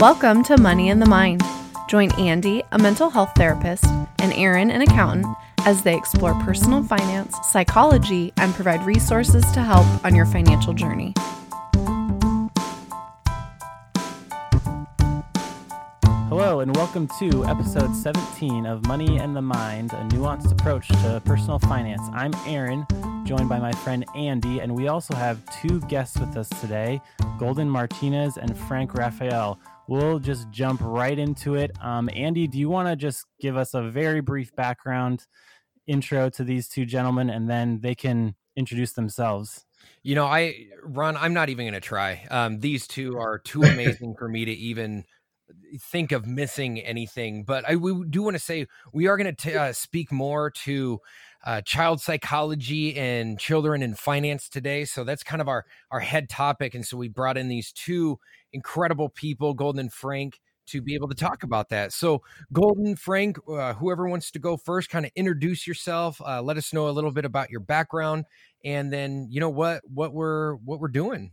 Welcome to Money in the Mind. Join Andy, a mental health therapist, and Aaron, an accountant, as they explore personal finance, psychology, and provide resources to help on your financial journey. Hello, and welcome to episode 17 of Money and the Mind, a nuanced approach to personal finance. I'm Aaron, joined by my friend Andy, and we also have two guests with us today Golden Martinez and Frank Raphael we'll just jump right into it. Um, Andy, do you want to just give us a very brief background intro to these two gentlemen, and then they can introduce themselves? You know, I Ron, I'm not even going to try. Um, these two are too amazing for me to even think of missing anything. But I we do want to say we are going to uh, speak more to uh, child psychology and children and finance today. So that's kind of our our head topic, and so we brought in these two incredible people, Golden and Frank, to be able to talk about that. So, Golden, Frank, uh, whoever wants to go first, kind of introduce yourself. Uh, let us know a little bit about your background, and then you know what what we're what we're doing.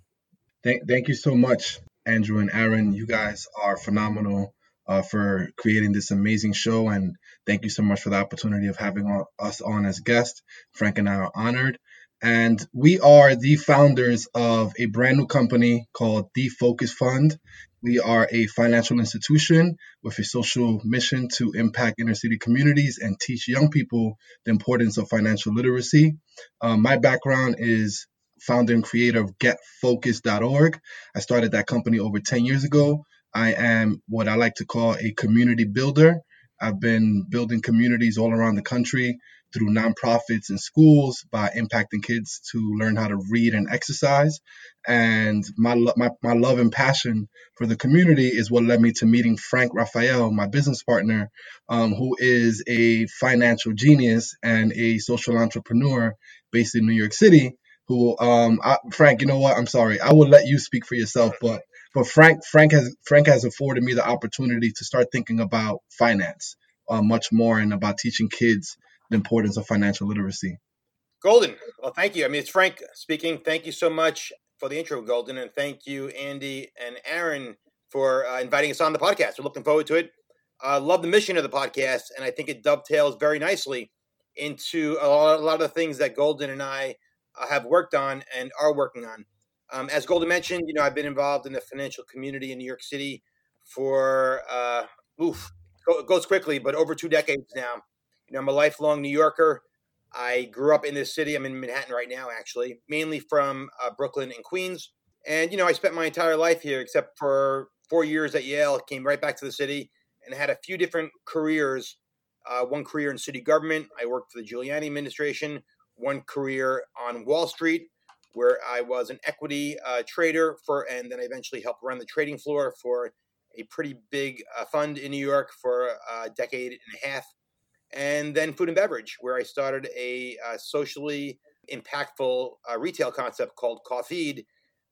Thank, thank you so much, Andrew and Aaron. You guys are phenomenal uh, for creating this amazing show, and thank you so much for the opportunity of having us on as guests. Frank and I are honored. And we are the founders of a brand new company called The Focus Fund. We are a financial institution with a social mission to impact inner city communities and teach young people the importance of financial literacy. Um, my background is founder and creator of getfocus.org. I started that company over 10 years ago. I am what I like to call a community builder. I've been building communities all around the country through nonprofits and schools by impacting kids to learn how to read and exercise. And my, my, my love and passion for the community is what led me to meeting Frank Raphael, my business partner, um, who is a financial genius and a social entrepreneur based in New York City. Who, um, I, Frank, you know what? I'm sorry. I will let you speak for yourself, but but Frank Frank has Frank has afforded me the opportunity to start thinking about finance uh, much more and about teaching kids the importance of financial literacy. Golden, well, thank you. I mean, it's Frank speaking. Thank you so much for the intro, Golden, and thank you, Andy and Aaron, for uh, inviting us on the podcast. We're looking forward to it. I uh, love the mission of the podcast, and I think it dovetails very nicely into a lot, a lot of the things that Golden and I uh, have worked on and are working on. Um, as Golden mentioned, you know, I've been involved in the financial community in New York City for, uh, oof, goes quickly, but over two decades now. You know, I'm a lifelong New Yorker. I grew up in this city. I'm in Manhattan right now, actually, mainly from uh, Brooklyn and Queens. And, you know, I spent my entire life here, except for four years at Yale, came right back to the city and had a few different careers. Uh, one career in city government. I worked for the Giuliani administration. One career on Wall Street, where I was an equity uh, trader for, and then I eventually helped run the trading floor for a pretty big uh, fund in New York for a decade and a half and then food and beverage, where I started a uh, socially impactful uh, retail concept called Coffeed,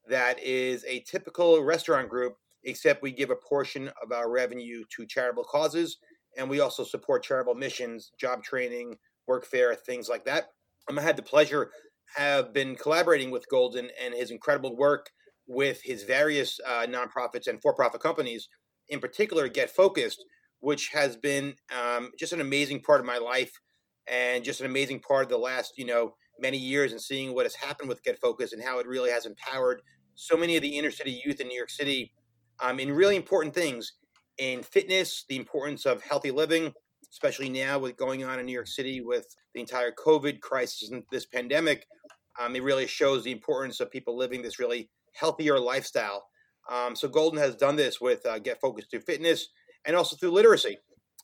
that is a typical restaurant group, except we give a portion of our revenue to charitable causes, and we also support charitable missions, job training, work fair, things like that. Um, I had the pleasure have been collaborating with Golden and his incredible work with his various uh, nonprofits and for-profit companies, in particular, Get Focused, which has been um, just an amazing part of my life and just an amazing part of the last, you know, many years and seeing what has happened with Get Focus and how it really has empowered so many of the inner city youth in New York City um, in really important things in fitness, the importance of healthy living, especially now with going on in New York City with the entire COVID crisis and this pandemic. Um, it really shows the importance of people living this really healthier lifestyle. Um, so Golden has done this with uh, Get Focused to Fitness, and also through literacy.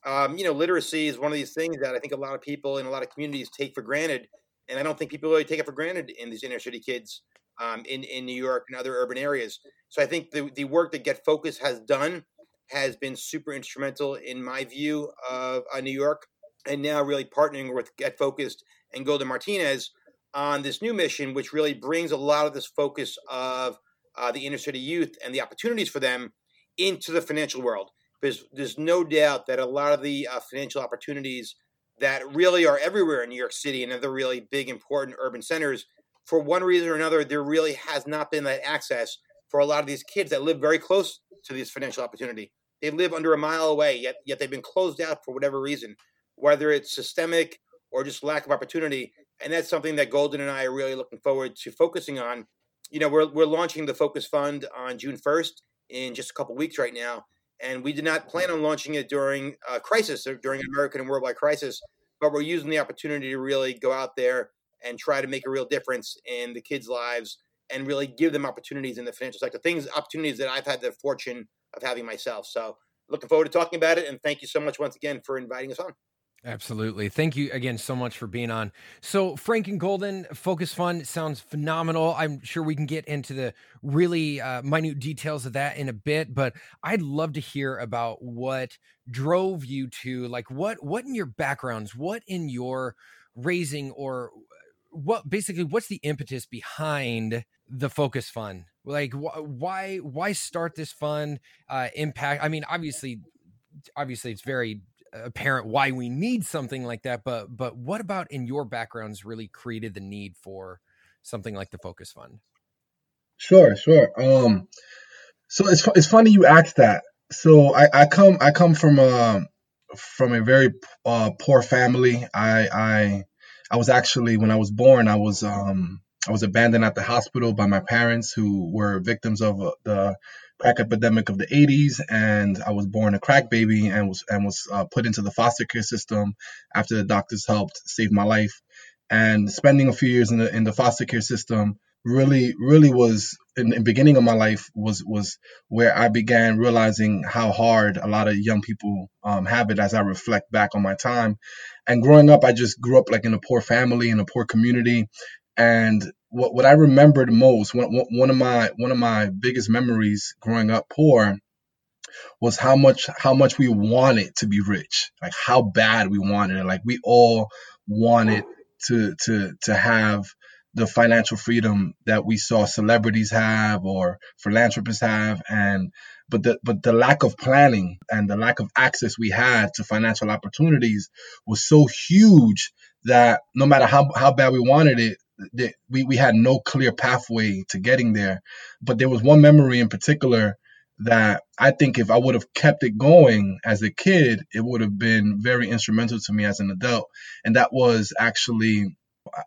Um, you know, literacy is one of these things that I think a lot of people in a lot of communities take for granted, and I don't think people really take it for granted in these inner city kids um, in in New York and other urban areas. So I think the the work that Get Focus has done has been super instrumental in my view of uh, New York, and now really partnering with Get Focused and Golden Martinez on this new mission, which really brings a lot of this focus of uh, the inner city youth and the opportunities for them into the financial world there's there's no doubt that a lot of the uh, financial opportunities that really are everywhere in New York City and other really big important urban centers, for one reason or another, there really has not been that access for a lot of these kids that live very close to this financial opportunity. They live under a mile away, yet yet they've been closed out for whatever reason, whether it's systemic or just lack of opportunity. And that's something that Golden and I are really looking forward to focusing on. You know, we're we're launching the Focus Fund on June first in just a couple weeks right now, and we did not plan on launching it during a crisis or during an American and worldwide crisis, but we're using the opportunity to really go out there and try to make a real difference in the kids' lives and really give them opportunities in the financial sector, things, opportunities that I've had the fortune of having myself. So looking forward to talking about it. And thank you so much once again for inviting us on. Absolutely. Thank you again so much for being on. So, Frank and Golden Focus Fund sounds phenomenal. I'm sure we can get into the really uh, minute details of that in a bit, but I'd love to hear about what drove you to like what what in your backgrounds, what in your raising or what basically what's the impetus behind the focus fund like wh- why why start this fund uh impact i mean obviously obviously it's very apparent why we need something like that but but what about in your backgrounds really created the need for something like the focus fund? Sure sure um so it's, it's funny you asked that. So i i come i come from a from a very uh, poor family. I i I was actually when I was born, I was um, I was abandoned at the hospital by my parents who were victims of uh, the crack epidemic of the 80s and I was born a crack baby and was and was uh, put into the foster care system after the doctors helped save my life and spending a few years in the in the foster care system really really was in the beginning of my life was was where I began realizing how hard a lot of young people um, have it as I reflect back on my time. And growing up, I just grew up like in a poor family in a poor community. And what what I remembered most, one one of my one of my biggest memories growing up poor was how much how much we wanted to be rich, like how bad we wanted it. Like we all wanted to to to have the financial freedom that we saw celebrities have or philanthropists have and but the but the lack of planning and the lack of access we had to financial opportunities was so huge that no matter how, how bad we wanted it we, we had no clear pathway to getting there but there was one memory in particular that I think if I would have kept it going as a kid, it would have been very instrumental to me as an adult. And that was actually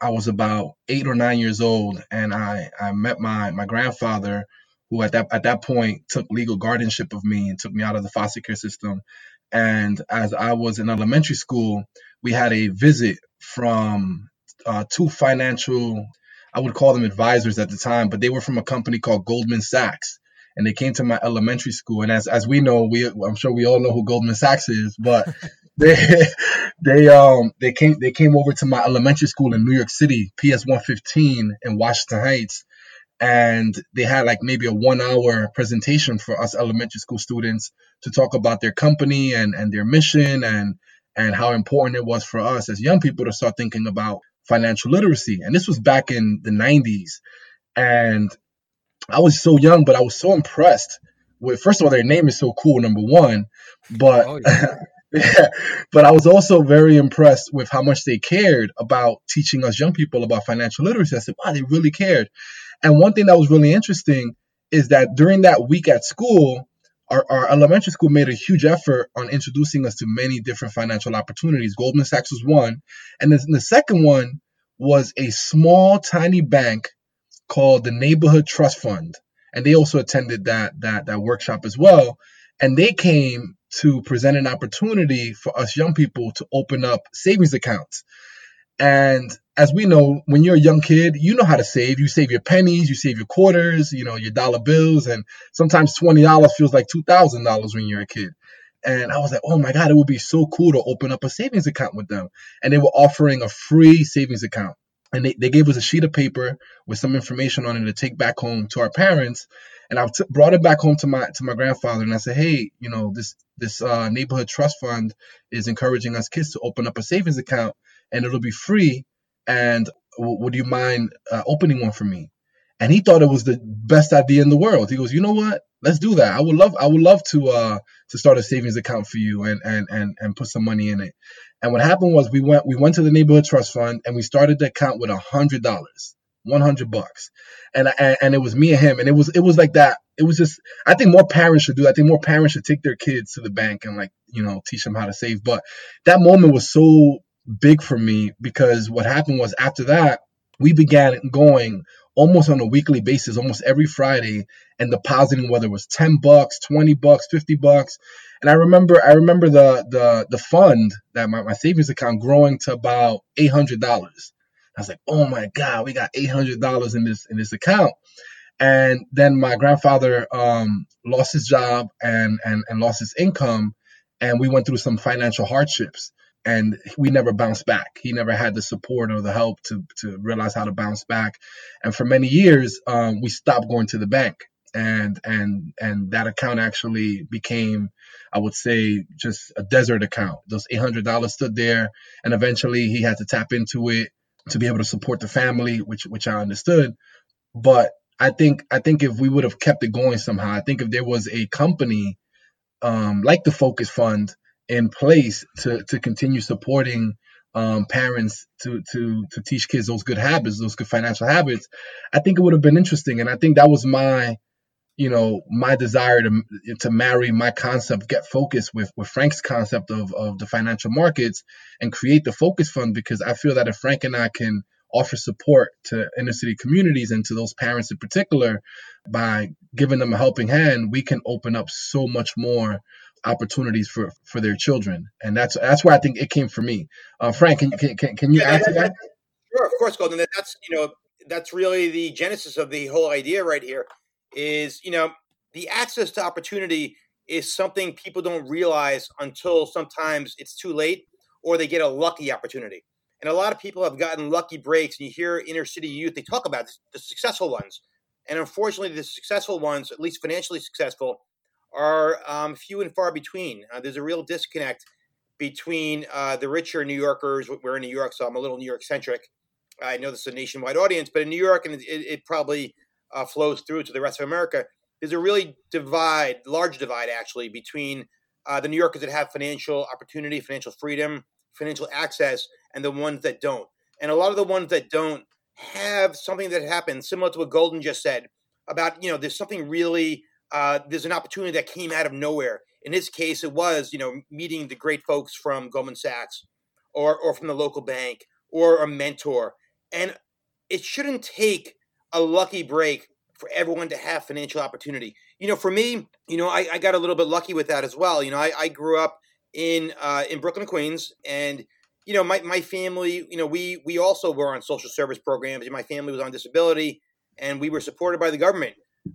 I was about eight or nine years old, and I I met my my grandfather, who at that at that point took legal guardianship of me and took me out of the foster care system. And as I was in elementary school, we had a visit from uh, two financial, I would call them advisors at the time, but they were from a company called Goldman Sachs and they came to my elementary school. And as as we know, we I'm sure we all know who Goldman Sachs is, but they they um they came they came over to my elementary school in New York City, PS 115 in Washington Heights, and they had like maybe a one hour presentation for us elementary school students to talk about their company and and their mission and and how important it was for us as young people to start thinking about financial literacy. And this was back in the 90s. And I was so young, but I was so impressed with first of all their name is so cool, number one, but oh, yeah. yeah, but I was also very impressed with how much they cared about teaching us young people about financial literacy. I said, wow, they really cared. And one thing that was really interesting is that during that week at school, our, our, elementary school made a huge effort on introducing us to many different financial opportunities. Goldman Sachs was one. And then the second one was a small, tiny bank called the Neighborhood Trust Fund. And they also attended that, that, that workshop as well. And they came to present an opportunity for us young people to open up savings accounts. And as we know, when you're a young kid, you know how to save. You save your pennies, you save your quarters, you know, your dollar bills, and sometimes $20 feels like $2,000 when you're a kid. And I was like, oh my God, it would be so cool to open up a savings account with them. And they were offering a free savings account. And they, they gave us a sheet of paper with some information on it to take back home to our parents and I t- brought it back home to my to my grandfather, and I said, "Hey, you know, this this uh, neighborhood trust fund is encouraging us kids to open up a savings account, and it'll be free. And w- would you mind uh, opening one for me?" And he thought it was the best idea in the world. He goes, "You know what? Let's do that. I would love I would love to uh, to start a savings account for you and and and and put some money in it." And what happened was we went we went to the neighborhood trust fund and we started the account with a hundred dollars 100 bucks. And, and and it was me and him and it was it was like that. It was just I think more parents should do. that. I think more parents should take their kids to the bank and like, you know, teach them how to save. But that moment was so big for me because what happened was after that, we began going almost on a weekly basis, almost every Friday, and depositing whether it was 10 bucks, 20 bucks, 50 bucks. And I remember I remember the the the fund that my, my savings account growing to about eight hundred dollars. I was like, oh my God, we got eight hundred dollars in this in this account. And then my grandfather um, lost his job and, and and lost his income, and we went through some financial hardships and we never bounced back. He never had the support or the help to to realize how to bounce back. And for many years, um, we stopped going to the bank, and and and that account actually became, I would say, just a desert account. Those eight hundred dollars stood there, and eventually he had to tap into it to be able to support the family, which which I understood. But I think I think if we would have kept it going somehow, I think if there was a company um, like the Focus Fund in place to to continue supporting um, parents to to to teach kids those good habits, those good financial habits, I think it would have been interesting. And I think that was my, you know, my desire to to marry my concept, get focused with with Frank's concept of of the financial markets and create the focus fund because I feel that if Frank and I can offer support to inner city communities and to those parents in particular by giving them a helping hand, we can open up so much more opportunities for for their children, and that's that's where I think it came for me. Uh, Frank, can, can can can you yeah, answer that? Sure, of course, Golden. That's you know that's really the genesis of the whole idea right here. Is you know the access to opportunity is something people don't realize until sometimes it's too late or they get a lucky opportunity. And a lot of people have gotten lucky breaks. And you hear inner city youth, they talk about the successful ones. And unfortunately, the successful ones, at least financially successful, are um, few and far between. Uh, there's a real disconnect between uh, the richer New Yorkers. We're in New York, so I'm a little New York centric. I know this is a nationwide audience, but in New York, and it, it probably uh, flows through to the rest of America, there's a really divide, large divide actually, between uh, the New Yorkers that have financial opportunity, financial freedom, financial access, and the ones that don't. And a lot of the ones that don't have something that happens similar to what Golden just said about, you know, there's something really uh, there's an opportunity that came out of nowhere. In this case, it was you know meeting the great folks from Goldman Sachs, or or from the local bank, or a mentor, and it shouldn't take a lucky break for everyone to have financial opportunity. You know, for me, you know, I, I got a little bit lucky with that as well. You know, I, I grew up in uh, in Brooklyn, Queens, and you know, my, my family, you know, we we also were on social service programs. My family was on disability, and we were supported by the government.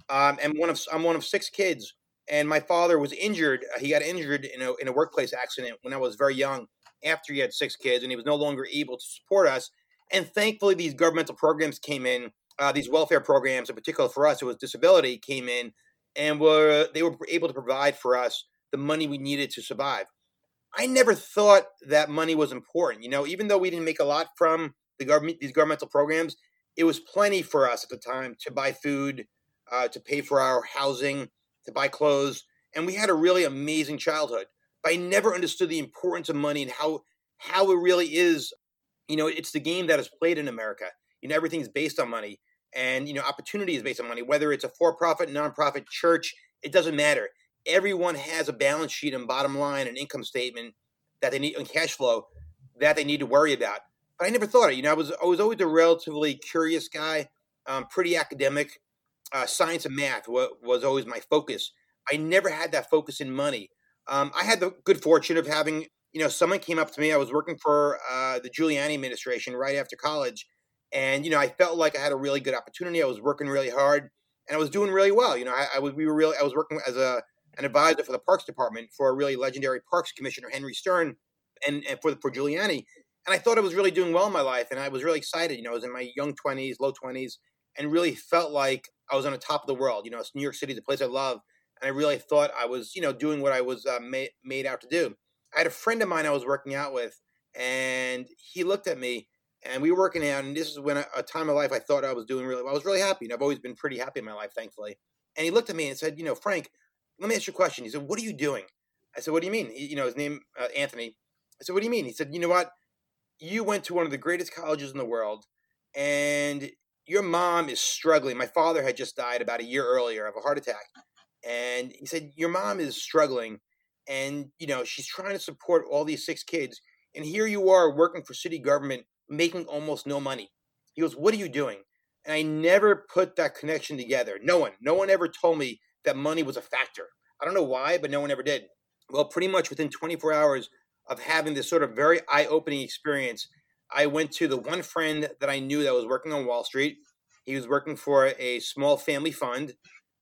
Um, and one of I'm one of six kids, and my father was injured. Uh, he got injured in a in a workplace accident when I was very young. After he had six kids, and he was no longer able to support us. And thankfully, these governmental programs came in. Uh, these welfare programs, in particular for us, it was disability, came in, and were they were able to provide for us the money we needed to survive. I never thought that money was important. You know, even though we didn't make a lot from the government, these governmental programs, it was plenty for us at the time to buy food, uh, to pay for our housing, to buy clothes, and we had a really amazing childhood. But I never understood the importance of money and how how it really is. You know, it's the game that is played in America. You know, everything's based on money, and you know, opportunity is based on money. Whether it's a for-profit, nonprofit, church, it doesn't matter. Everyone has a balance sheet and bottom line and income statement that they need and cash flow that they need to worry about. But I never thought it. You know, I was I was always a relatively curious guy, um, pretty academic uh, science and math was, was always my focus. I never had that focus in money. Um, I had the good fortune of having, you know, someone came up to me. I was working for uh, the Giuliani administration right after college, and you know, I felt like I had a really good opportunity. I was working really hard, and I was doing really well. You know, I, I was we were really I was working as a an advisor for the Parks Department for a really legendary Parks Commissioner Henry Stern, and, and for the, for Giuliani. And I thought I was really doing well in my life, and I was really excited. You know, I was in my young twenties, low twenties, and really felt like I was on the top of the world. You know, it's New York City, the place I love, and I really thought I was, you know, doing what I was uh, made made out to do. I had a friend of mine I was working out with, and he looked at me, and we were working out, and this is when a, a time of life I thought I was doing really well. I was really happy, and I've always been pretty happy in my life, thankfully. And he looked at me and said, "You know, Frank, let me ask you a question." He said, "What are you doing?" I said, "What do you mean?" He, you know, his name uh, Anthony. I said, "What do you mean?" He said, "You know what? You went to one of the greatest colleges in the world, and Your mom is struggling. My father had just died about a year earlier of a heart attack. And he said, Your mom is struggling. And, you know, she's trying to support all these six kids. And here you are working for city government, making almost no money. He goes, What are you doing? And I never put that connection together. No one, no one ever told me that money was a factor. I don't know why, but no one ever did. Well, pretty much within 24 hours of having this sort of very eye opening experience, I went to the one friend that I knew that was working on Wall Street. He was working for a small family fund.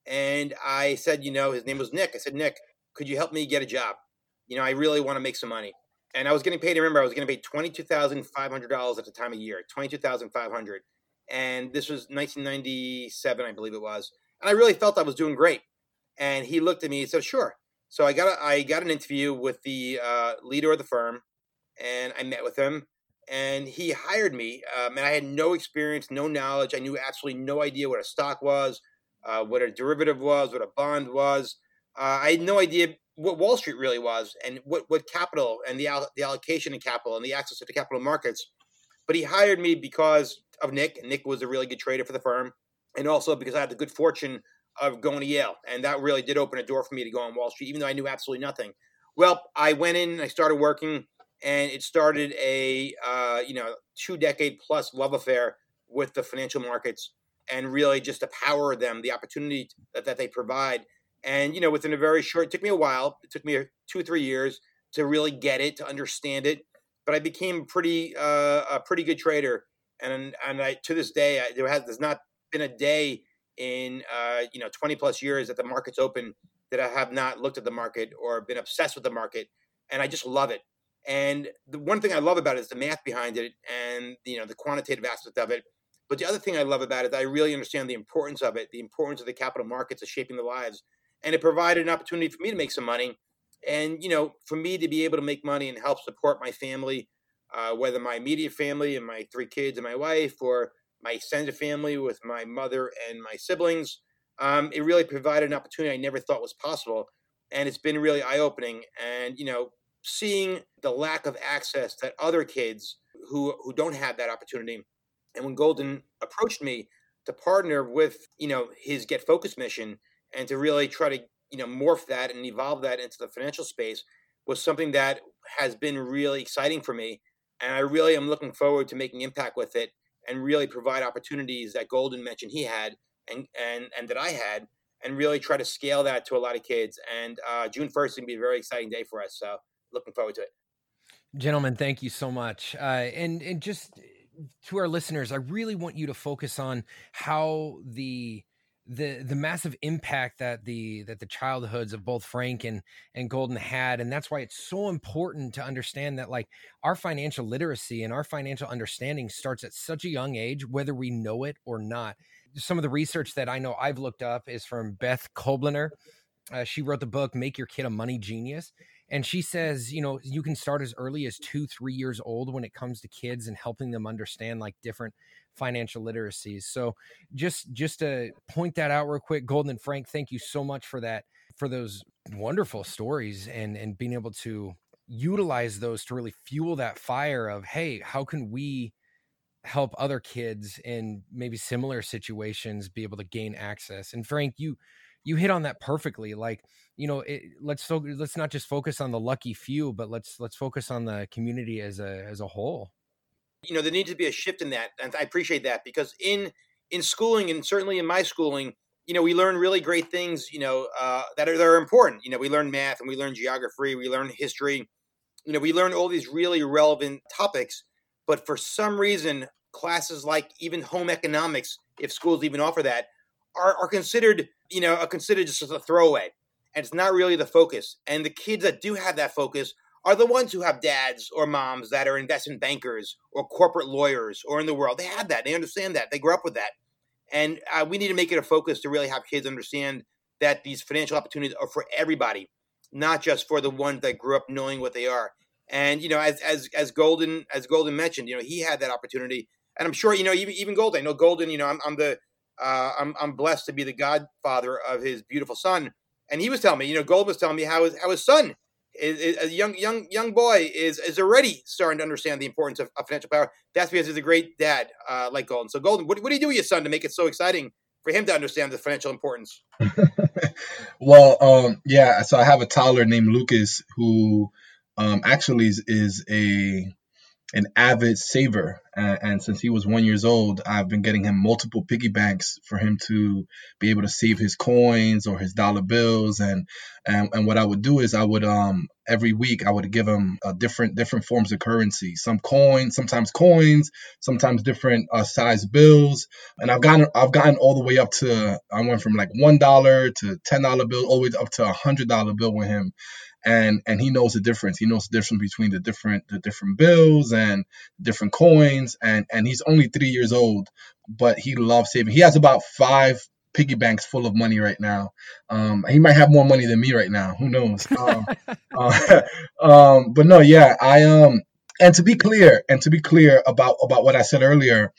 And I said, you know, his name was Nick. I said, Nick, could you help me get a job? You know, I really want to make some money. And I was getting paid, remember, I was getting paid $22,500 at the time of year, 22500 And this was 1997, I believe it was. And I really felt I was doing great. And he looked at me and said, sure. So I got a, I got an interview with the uh, leader of the firm, and I met with him, and he hired me. Um, and I had no experience, no knowledge. I knew absolutely no idea what a stock was, uh, what a derivative was, what a bond was. Uh, I had no idea what Wall Street really was, and what what capital and the the allocation of capital and the access to the capital markets. But he hired me because of Nick. Nick was a really good trader for the firm, and also because I had the good fortune of going to Yale, and that really did open a door for me to go on Wall Street, even though I knew absolutely nothing. Well, I went in, I started working, and it started a uh, you know two decade plus love affair with the financial markets, and really just to power them, the opportunity that, that they provide, and you know within a very short, it took me a while, it took me two three years to really get it, to understand it, but I became pretty uh, a pretty good trader, and and I to this day I, there has there's not been a day in uh, you know 20 plus years that the market's open that I have not looked at the market or been obsessed with the market, and I just love it. And the one thing I love about it is the math behind it and you know the quantitative aspect of it. But the other thing I love about it I really understand the importance of it, the importance of the capital markets of shaping the lives, and it provided an opportunity for me to make some money, and you know for me to be able to make money and help support my family, uh, whether my immediate family and my three kids and my wife, or my extended family with my mother and my siblings. Um, it really provided an opportunity I never thought was possible. And it's been really eye opening. And, you know, seeing the lack of access that other kids who, who don't have that opportunity. And when Golden approached me to partner with, you know, his Get Focused mission and to really try to, you know, morph that and evolve that into the financial space was something that has been really exciting for me. And I really am looking forward to making impact with it and really provide opportunities that Golden mentioned he had and and and that I had, and really try to scale that to a lot of kids. And uh, June first is gonna be a very exciting day for us. So looking forward to it. Gentlemen, thank you so much. Uh, and and just to our listeners, I really want you to focus on how the the the massive impact that the that the childhoods of both Frank and and Golden had and that's why it's so important to understand that like our financial literacy and our financial understanding starts at such a young age whether we know it or not some of the research that I know I've looked up is from Beth Kobliner uh, she wrote the book Make Your Kid a Money Genius and she says you know you can start as early as 2 3 years old when it comes to kids and helping them understand like different financial literacies. So just just to point that out real quick, Golden Frank, thank you so much for that, for those wonderful stories and and being able to utilize those to really fuel that fire of hey, how can we help other kids in maybe similar situations be able to gain access? And Frank, you you hit on that perfectly like you know it, let's so let's not just focus on the lucky few but let's let's focus on the community as a as a whole. You know there needs to be a shift in that and i appreciate that because in in schooling and certainly in my schooling you know we learn really great things you know uh, that are that are important. You know we learn math and we learn geography we learn history. You know we learn all these really relevant topics but for some reason classes like even home economics if schools even offer that are, are considered you know are considered just as a throwaway and it's not really the focus and the kids that do have that focus are the ones who have dads or moms that are investment bankers or corporate lawyers or in the world. They have that. They understand that. They grew up with that. And uh, we need to make it a focus to really have kids understand that these financial opportunities are for everybody, not just for the ones that grew up knowing what they are. And you know, as as as Golden as Golden mentioned, you know, he had that opportunity, and I'm sure you know even even Golden. I know Golden. You know, I'm, I'm the uh, I'm I'm blessed to be the godfather of his beautiful son, and he was telling me, you know, Golden was telling me how his how his son is, is, a young young young boy is is already starting to understand the importance of, of financial power. That's because he's a great dad uh, like Golden. So Golden, what, what do you do with your son to make it so exciting for him to understand the financial importance? well, um, yeah. So I have a toddler named Lucas who um, actually is, is a an avid saver, and, since he was one years old, I've been getting him multiple piggy banks for him to be able to save his coins or his dollar bills. And and, and what I would do is I would um every week I would give him different different forms of currency, some coins, sometimes coins, sometimes different uh, size bills. And I've gotten I've gotten all the way up to I went from like one dollar to ten dollar bill, all the way up to a hundred dollar bill with him and and he knows the difference. He knows the difference between the different the different bills and different coins, and and he's only three years old, but he loves saving. He has about five piggy banks full of money right now. Um, he might have more money than me right now. Who knows? Um, uh, um, but no, yeah, I um, and to be clear, and to be clear about about what I said earlier,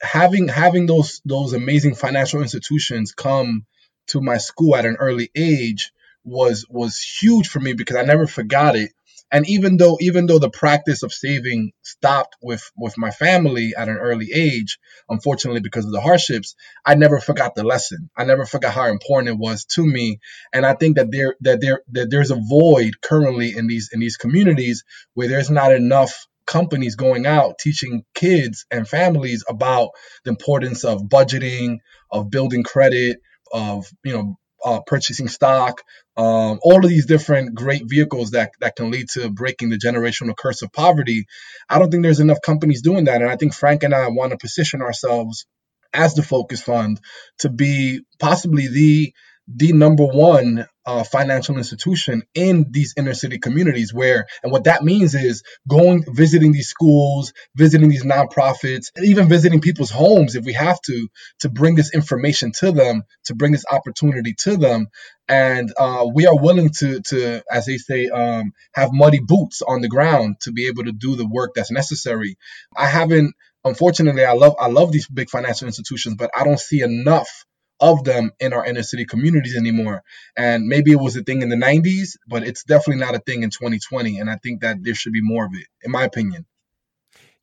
having having those those amazing financial institutions come to my school at an early age was was huge for me because I never forgot it. And even though even though the practice of saving stopped with with my family at an early age, unfortunately because of the hardships, I never forgot the lesson. I never forgot how important it was to me. And I think that there that there that there's a void currently in these in these communities where there's not enough companies going out teaching kids and families about the importance of budgeting, of building credit, of you know uh, purchasing stock, um, all of these different great vehicles that that can lead to breaking the generational curse of poverty. I don't think there's enough companies doing that, and I think Frank and I want to position ourselves as the Focus Fund to be possibly the the number one uh, financial institution in these inner city communities where and what that means is going visiting these schools visiting these nonprofits and even visiting people's homes if we have to to bring this information to them to bring this opportunity to them. And uh, we are willing to to as they say um, have muddy boots on the ground to be able to do the work that's necessary. I haven't unfortunately i love i love these big financial institutions but i don't see enough of them in our inner city communities anymore. And maybe it was a thing in the 90s, but it's definitely not a thing in 2020. And I think that there should be more of it, in my opinion.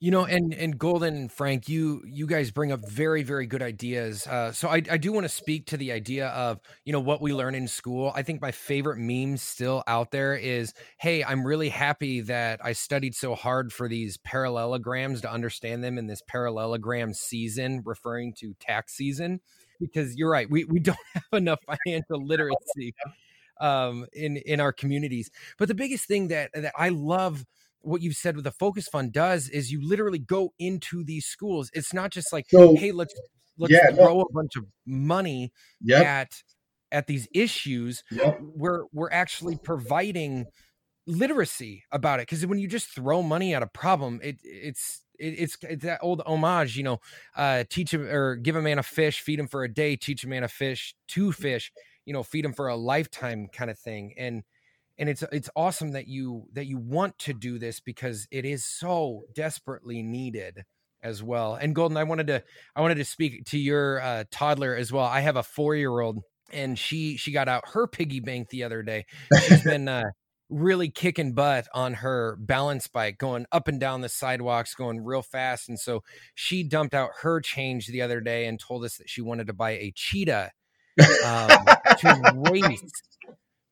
You know, and and Golden and Frank, you you guys bring up very very good ideas. Uh, so I I do want to speak to the idea of you know what we learn in school. I think my favorite meme still out there is, "Hey, I'm really happy that I studied so hard for these parallelograms to understand them in this parallelogram season, referring to tax season." Because you're right. We we don't have enough financial literacy um, in in our communities. But the biggest thing that that I love what you've said with the focus fund does is you literally go into these schools. It's not just like, so, hey, let's let's yeah, throw no. a bunch of money yep. at at these issues. Yep. We're we're actually providing literacy about it because when you just throw money at a problem, it it's it's it's that old homage, you know, uh, teach him or give a man a fish, feed him for a day, teach a man a fish, two fish, you know, feed him for a lifetime kind of thing. And and it's it's awesome that you that you want to do this because it is so desperately needed as well. And Golden, I wanted to I wanted to speak to your uh, toddler as well. I have a four year old and she she got out her piggy bank the other day. She's been uh, really kicking butt on her balance bike, going up and down the sidewalks, going real fast. And so she dumped out her change the other day and told us that she wanted to buy a cheetah um, to race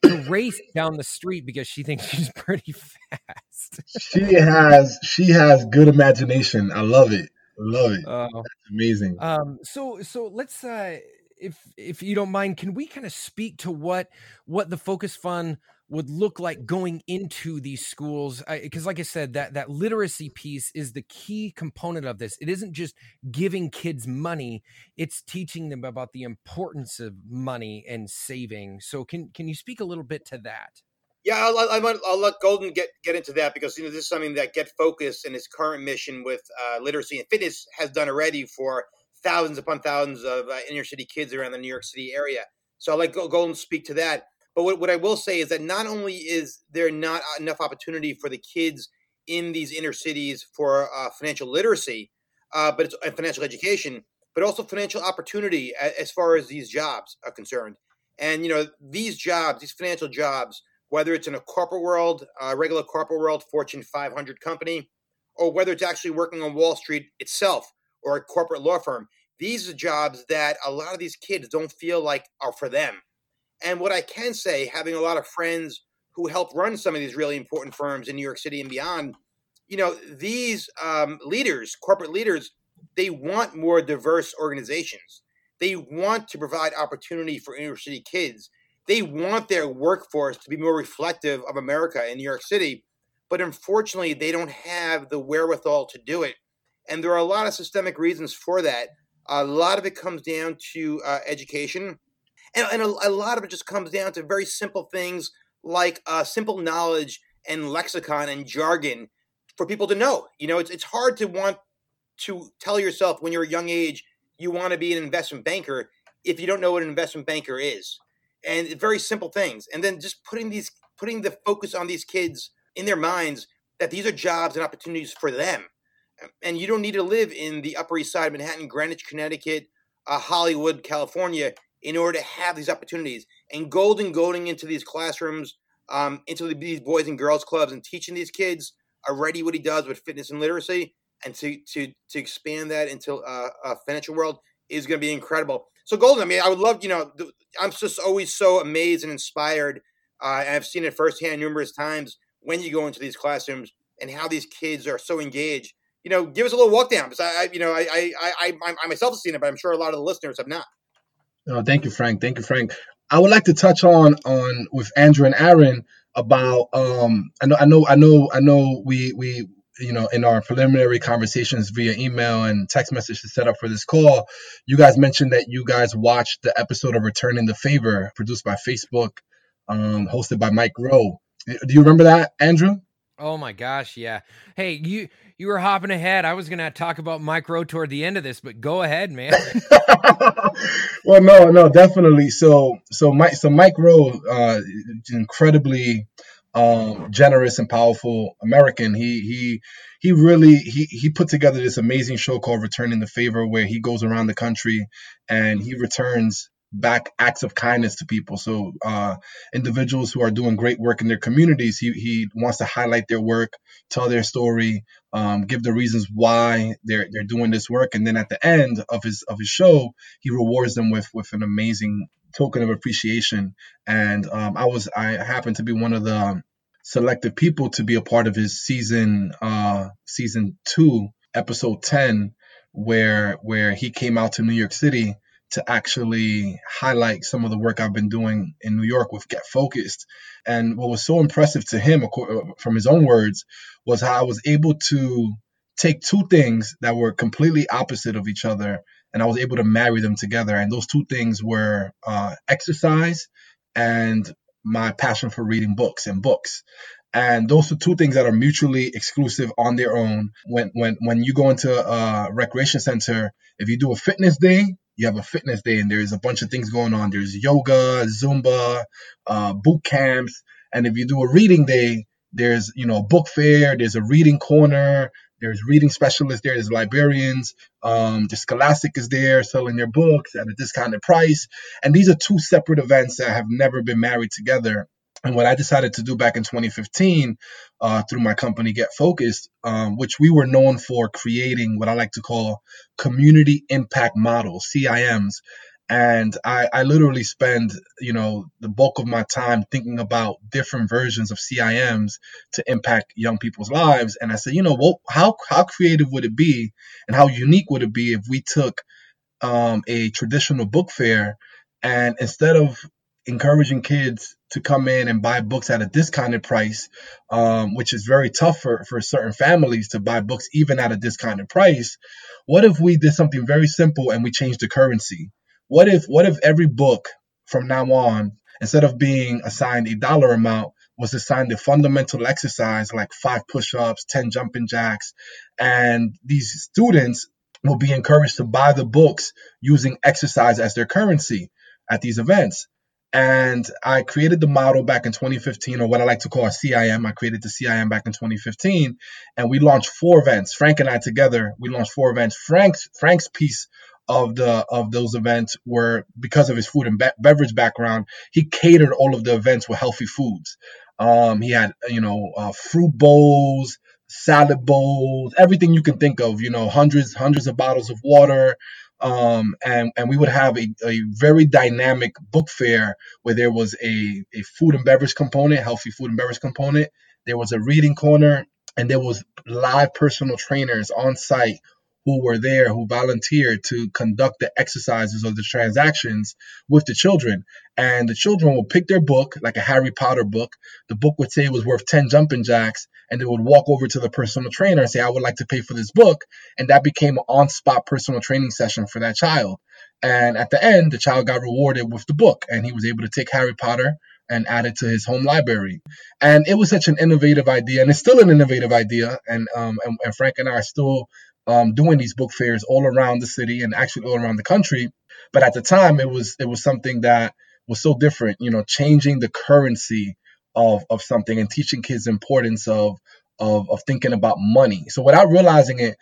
to race down the street because she thinks she's pretty fast. she has she has good imagination. I love it. I love it. Uh, amazing. Um, so so let's uh, if if you don't mind, can we kind of speak to what what the Focus Fund would look like going into these schools because like i said that that literacy piece is the key component of this. It isn't just giving kids money it's teaching them about the importance of money and saving. So can can you speak a little bit to that? Yeah i'll, I'll, I'll let golden get get into that because you know this is something that get focus and its current mission with uh, literacy and fitness has done already for thousands upon thousands of uh, inner city kids around the new york city area. So i'll let golden speak to that but what, what I will say is that not only is there not enough opportunity for the kids in these inner cities for uh, financial literacy, uh, but it's uh, financial education, but also financial opportunity as far as these jobs are concerned. And you know, these jobs, these financial jobs, whether it's in a corporate world, a regular corporate world, Fortune 500 company, or whether it's actually working on Wall Street itself or a corporate law firm. These are jobs that a lot of these kids don't feel like are for them. And what I can say, having a lot of friends who help run some of these really important firms in New York City and beyond, you know, these um, leaders, corporate leaders, they want more diverse organizations. They want to provide opportunity for inner city kids. They want their workforce to be more reflective of America in New York City. But unfortunately, they don't have the wherewithal to do it. And there are a lot of systemic reasons for that. A lot of it comes down to uh, education. And, and a, a, lot of it just comes down to very simple things like uh, simple knowledge and lexicon and jargon for people to know. You know, it's, it's hard to want to tell yourself when you're a young age you want to be an investment banker if you don't know what an investment banker is and very simple things and then just putting these putting the focus on these kids in their minds that these are jobs and opportunities for them and you don't need to live in the upper east side of manhattan greenwich connecticut uh, hollywood california in order to have these opportunities and golden going into these classrooms um, into these boys and girls clubs and teaching these kids already what he does with fitness and literacy and to to to expand that into uh, a financial world is going to be incredible. So Golden, I mean, I would love, you know, I'm just always so amazed and inspired. Uh, and I've seen it firsthand numerous times when you go into these classrooms and how these kids are so engaged. You know, give us a little walk down because I, I, you know, I, I, I, I myself have seen it, but I'm sure a lot of the listeners have not. Oh, thank you, Frank. Thank you, Frank. I would like to touch on on with Andrew and Aaron about um I know I know I know I know we we you know, in our preliminary conversations via email and text message to set up for this call, you guys mentioned that you guys watched the episode of Returning the Favor, produced by Facebook, um, hosted by Mike Rowe. Do you remember that, Andrew? Oh my gosh, yeah. Hey, you you were hopping ahead. I was gonna talk about Mike Rowe toward the end of this, but go ahead, man. well, no, no, definitely. So, so Mike, so Mike Rowe, uh, incredibly um, generous and powerful American. He he he really he he put together this amazing show called Returning the Favor, where he goes around the country and he returns back acts of kindness to people. So uh, individuals who are doing great work in their communities, he he wants to highlight their work, tell their story, um, give the reasons why they're they're doing this work, and then at the end of his of his show, he rewards them with with an amazing token of appreciation. And um, I was I happened to be one of the selected people to be a part of his season uh, season two episode ten, where where he came out to New York City to actually highlight some of the work I've been doing in New York with Get Focused. And what was so impressive to him, from his own words, was how I was able to take two things that were completely opposite of each other and I was able to marry them together. And those two things were uh, exercise and my passion for reading books and books. And those are two things that are mutually exclusive on their own. When when when you go into a recreation center, if you do a fitness day, you have a fitness day, and there's a bunch of things going on. There's yoga, Zumba, uh, boot camps, and if you do a reading day, there's you know a book fair, there's a reading corner, there's reading specialists there. There's librarians. Um, the Scholastic is there selling their books at a discounted price. And these are two separate events that have never been married together. And what I decided to do back in 2015 uh, through my company Get Focused, um, which we were known for creating what I like to call community impact models, CIMs, and I, I literally spend you know the bulk of my time thinking about different versions of CIMs to impact young people's lives. And I said, you know, what? How how creative would it be, and how unique would it be if we took um, a traditional book fair and instead of encouraging kids to come in and buy books at a discounted price, um, which is very tough for, for certain families to buy books even at a discounted price. What if we did something very simple and we changed the currency? what if what if every book from now on, instead of being assigned a dollar amount, was assigned a fundamental exercise like five push-ups, 10 jumping jacks, and these students will be encouraged to buy the books using exercise as their currency at these events. And I created the model back in 2015, or what I like to call a CIM. I created the CIM back in 2015, and we launched four events. Frank and I together, we launched four events. Frank's Frank's piece of the of those events were because of his food and be- beverage background. He catered all of the events with healthy foods. Um, he had you know uh, fruit bowls, salad bowls, everything you can think of. You know, hundreds hundreds of bottles of water. Um, and and we would have a, a very dynamic book fair where there was a, a food and beverage component, healthy food and beverage component. There was a reading corner, and there was live personal trainers on site who were there who volunteered to conduct the exercises or the transactions with the children. And the children would pick their book, like a Harry Potter book. The book would say it was worth 10 jumping jacks, and they would walk over to the personal trainer and say, I would like to pay for this book. And that became an on spot personal training session for that child. And at the end, the child got rewarded with the book, and he was able to take Harry Potter and add it to his home library. And it was such an innovative idea, and it's still an innovative idea. And um, and, and Frank and I are still um, doing these book fairs all around the city and actually all around the country. But at the time, it was it was something that was so different. You know, changing the currency of of something and teaching kids importance of of of thinking about money. So without realizing it,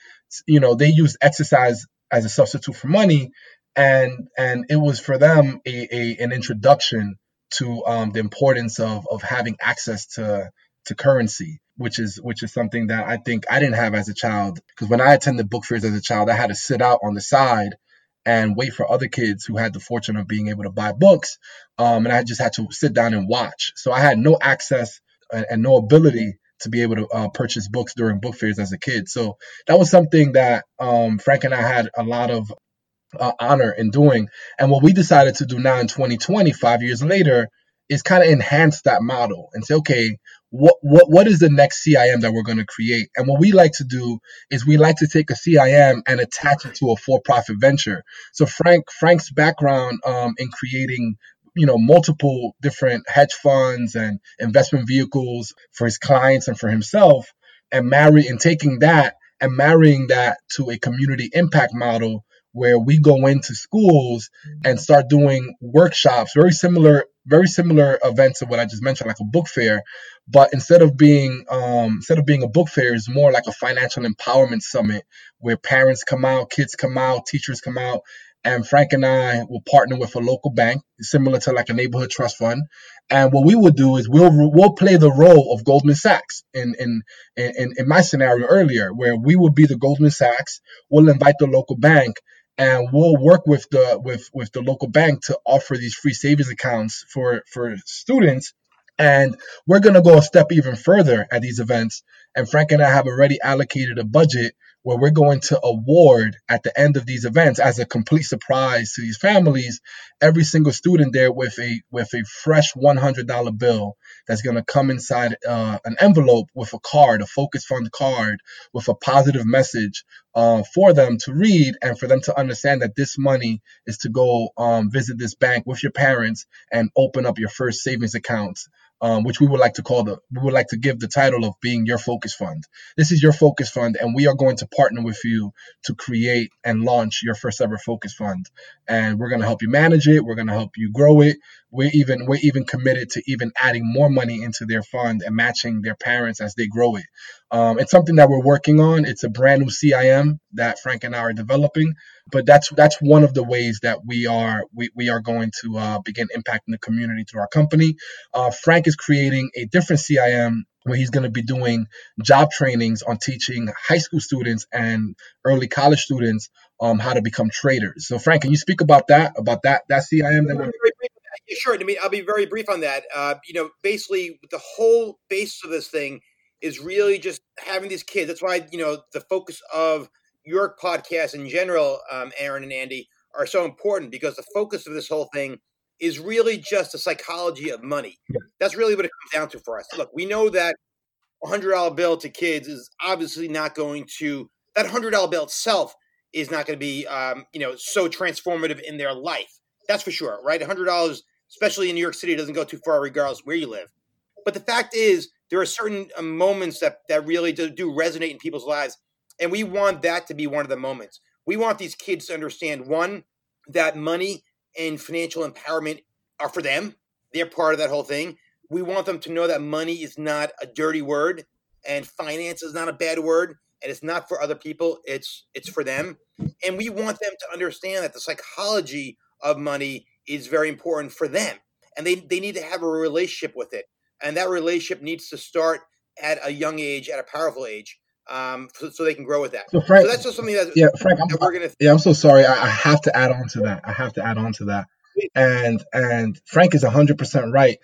you know, they used exercise as a substitute for money, and and it was for them a, a an introduction to um, the importance of of having access to to currency which is which is something that I think I didn't have as a child. Because when I attended book fairs as a child, I had to sit out on the side and wait for other kids who had the fortune of being able to buy books, um, and I just had to sit down and watch. So I had no access and, and no ability to be able to uh, purchase books during book fairs as a kid. So that was something that um, Frank and I had a lot of uh, honor in doing. And what we decided to do now in 2020, five years later, is kind of enhance that model and say, okay, what what what is the next CIM that we're going to create? And what we like to do is we like to take a CIM and attach it to a for-profit venture. So Frank Frank's background um, in creating you know multiple different hedge funds and investment vehicles for his clients and for himself, and marry and taking that and marrying that to a community impact model where we go into schools and start doing workshops, very similar, very similar events of what I just mentioned, like a book fair. But instead of being um, instead of being a book fair, it's more like a financial empowerment summit where parents come out, kids come out, teachers come out, and Frank and I will partner with a local bank, similar to like a neighborhood trust fund. And what we will do is we'll we'll play the role of Goldman Sachs in in in, in my scenario earlier, where we will be the Goldman Sachs. We'll invite the local bank and we'll work with the with with the local bank to offer these free savings accounts for for students and we're going to go a step even further at these events. And frank and i have already allocated a budget where we're going to award at the end of these events as a complete surprise to these families every single student there with a with a fresh $100 bill that's going to come inside uh, an envelope with a card a focus fund card with a positive message uh, for them to read and for them to understand that this money is to go um, visit this bank with your parents and open up your first savings accounts um, which we would like to call the we would like to give the title of being your focus fund. This is your focus fund, and we are going to partner with you to create and launch your first ever focus fund. And we're going to help you manage it. We're going to help you grow it. We're even we're even committed to even adding more money into their fund and matching their parents as they grow it. Um, it's something that we're working on. It's a brand new CIM that Frank and I are developing, but that's that's one of the ways that we are we, we are going to uh, begin impacting the community through our company. Uh, Frank is creating a different CIM where he's going to be doing job trainings on teaching high school students and early college students um, how to become traders. So, Frank, can you speak about that? About that that CIM that Sure. I mean, I'll be very brief on that. Uh, you know, basically, the whole basis of this thing is really just having these kids. That's why you know the focus of your podcast in general, um, Aaron and Andy, are so important because the focus of this whole thing is really just the psychology of money. That's really what it comes down to for us. Look, we know that a hundred dollar bill to kids is obviously not going to that hundred dollar bill itself is not going to be um, you know so transformative in their life. That's for sure, right? A hundred dollars, especially in New York City, it doesn't go too far regardless where you live. But the fact is, there are certain uh, moments that that really do, do resonate in people's lives, and we want that to be one of the moments. We want these kids to understand one that money and financial empowerment are for them. They're part of that whole thing. We want them to know that money is not a dirty word and finance is not a bad word and it's not for other people. It's it's for them. And we want them to understand that the psychology of money is very important for them. And they, they need to have a relationship with it. And that relationship needs to start at a young age, at a powerful age, um, so, so they can grow with that. So, Frank, so that's just something that, yeah, Frank, that we're gonna. Yeah, I'm so sorry. I, I have to add on to that. I have to add on to that. And and Frank is 100 percent right.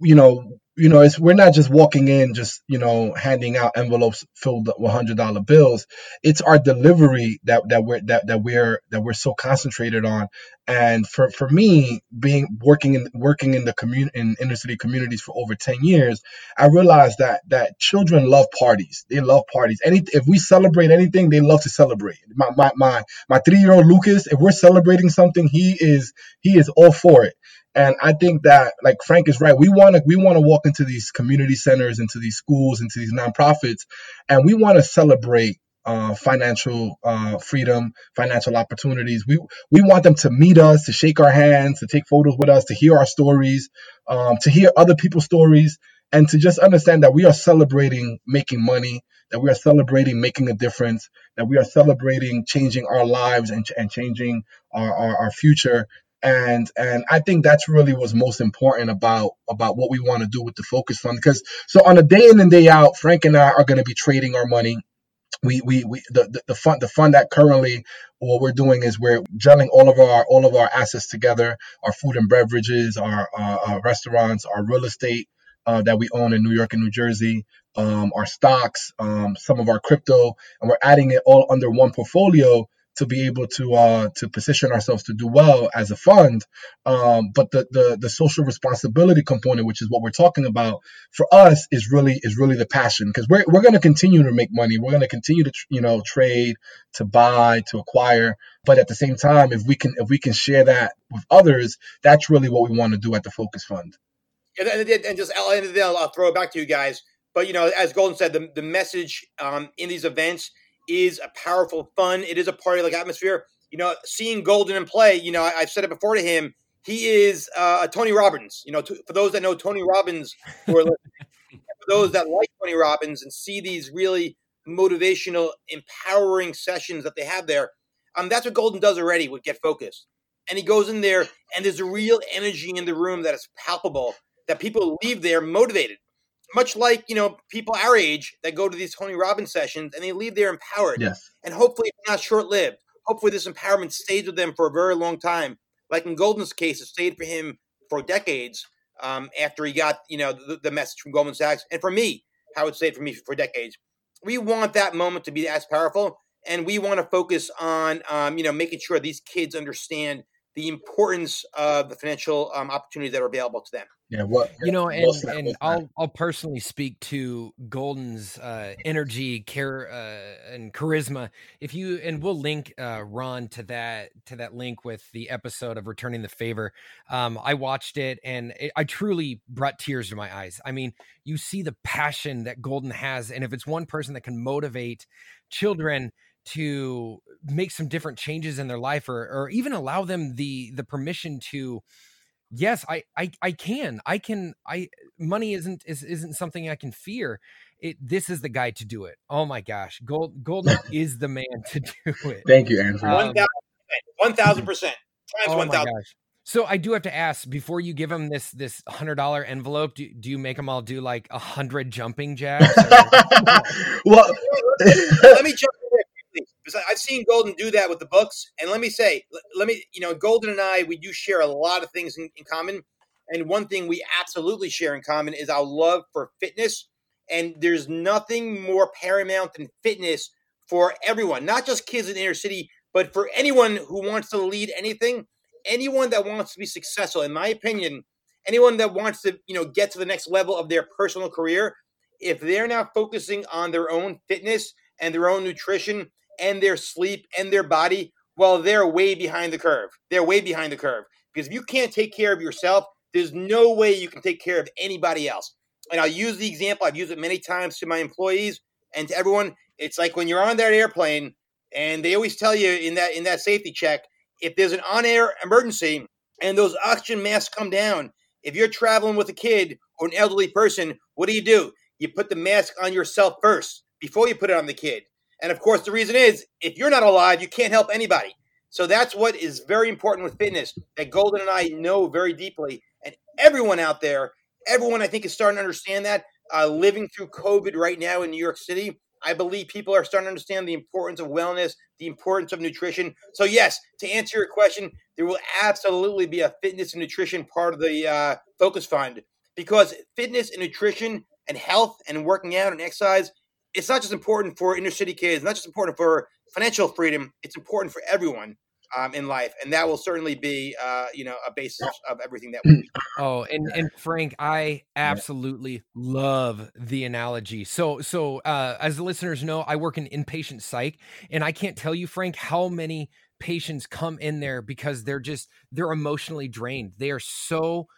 You know, you know, it's we're not just walking in, just you know, handing out envelopes filled with hundred dollar bills. It's our delivery that that we're that that we're that we're so concentrated on. And for for me, being working in working in the community in inner city communities for over ten years, I realized that that children love parties. They love parties. Any if we celebrate anything, they love to celebrate. My my my my three year old Lucas, if we're celebrating something, he is he is all for it. And I think that like Frank is right. We want to we want to walk into these community centers, into these schools, into these nonprofits, and we want to celebrate uh, financial uh, freedom, financial opportunities. We we want them to meet us, to shake our hands, to take photos with us, to hear our stories, um, to hear other people's stories, and to just understand that we are celebrating making money, that we are celebrating making a difference, that we are celebrating changing our lives and, and changing our, our, our future and and I think that's really what's most important about about what we want to do with the focus fund because so on a day in and day out, Frank and I are going to be trading our money. We we, we the, the, the fund the fund that currently what we're doing is we're gelling all of our all of our assets together, our food and beverages, our, uh, our restaurants, our real estate uh, that we own in New York and New Jersey, um, our stocks, um, some of our crypto, and we're adding it all under one portfolio to be able to uh, to position ourselves to do well as a fund. Um, but the, the the social responsibility component, which is what we're talking about, for us is really is really the passion because we're we're going to continue to make money. We're going to continue to you know trade, to buy, to acquire. But at the same time, if we can if we can share that with others, that's really what we want to do at the Focus Fund. And, and just then I'll throw it back to you guys. But you know, as Golden said, the, the message um, in these events is a powerful, fun. It is a party like atmosphere. You know, seeing Golden in play. You know, I, have said it before to him. He is uh, a Tony Robbins. You know, to, for those that know Tony Robbins, for those that like Tony Robbins and see these really motivational, empowering sessions that they have there, um, that's what Golden does already with Get Focused. And he goes in there, and there's a real energy in the room that is palpable. That people leave there motivated much like you know people our age that go to these Tony Robbins sessions and they leave there empowered. Yes. And hopefully it's not short lived. Hopefully this empowerment stays with them for a very long time. Like in Golden's case, it stayed for him for decades um, after he got you know the, the, message from Goldman Sachs, and for me, how it stayed for me for decades. We want that moment to be as powerful, and we want to focus on um, you know making sure these kids understand the importance of the financial um, opportunities that are available to them. Yeah, what you know, and, and I'll I'll personally speak to Golden's uh, energy, care, uh, and charisma. If you and we'll link uh, Ron to that to that link with the episode of Returning the Favor. Um, I watched it, and it, I truly brought tears to my eyes. I mean, you see the passion that Golden has, and if it's one person that can motivate children to make some different changes in their life or or even allow them the the permission to yes I, I i can i can i money isn't is, isn't something i can fear it this is the guy to do it oh my gosh gold gold is the man to do it thank you andrew um, 1000 percent times oh 1000 so I do have to ask before you give them this this hundred dollar envelope. Do, do you make them all do like a hundred jumping jacks? well, let me jump I've seen Golden do that with the books. And let me say, let me, you know, Golden and I, we do share a lot of things in, in common. And one thing we absolutely share in common is our love for fitness. And there's nothing more paramount than fitness for everyone, not just kids in the inner city, but for anyone who wants to lead anything, anyone that wants to be successful. In my opinion, anyone that wants to, you know, get to the next level of their personal career, if they're not focusing on their own fitness and their own nutrition and their sleep and their body, well, they're way behind the curve. They're way behind the curve. Because if you can't take care of yourself, there's no way you can take care of anybody else. And I'll use the example, I've used it many times to my employees and to everyone. It's like when you're on that airplane and they always tell you in that in that safety check, if there's an on-air emergency and those oxygen masks come down, if you're traveling with a kid or an elderly person, what do you do? You put the mask on yourself first before you put it on the kid. And of course, the reason is if you're not alive, you can't help anybody. So that's what is very important with fitness that Golden and I know very deeply. And everyone out there, everyone I think is starting to understand that. Uh, living through COVID right now in New York City, I believe people are starting to understand the importance of wellness, the importance of nutrition. So, yes, to answer your question, there will absolutely be a fitness and nutrition part of the uh, Focus Fund because fitness and nutrition and health and working out and exercise, it's not just important for inner city kids, not just important for financial freedom, it's important for everyone um, in life, and that will certainly be, uh, you know, a basis of everything that we. Do. Oh, and and Frank, I absolutely love the analogy. So so uh, as the listeners know, I work in inpatient psych, and I can't tell you, Frank, how many patients come in there because they're just they're emotionally drained. They are so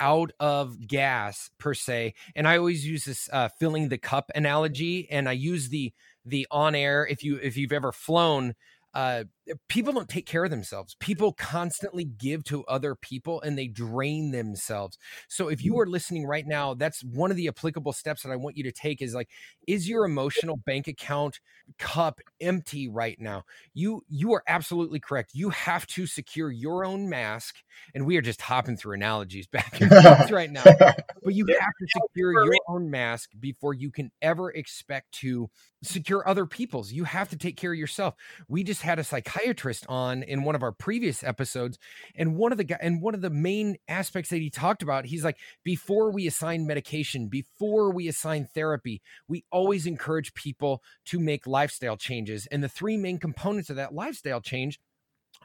out of gas per se and i always use this uh, filling the cup analogy and i use the the on air if you if you've ever flown uh, people don't take care of themselves. People constantly give to other people and they drain themselves. So if you mm. are listening right now, that's one of the applicable steps that I want you to take is like, is your emotional bank account cup empty right now? You you are absolutely correct. You have to secure your own mask, and we are just hopping through analogies back and forth right now. But you have to secure your own mask before you can ever expect to secure other people's. You have to take care of yourself. We just had a psychiatrist psychiatrist on in one of our previous episodes, and one of the and one of the main aspects that he talked about, he's like, before we assign medication, before we assign therapy, we always encourage people to make lifestyle changes, and the three main components of that lifestyle change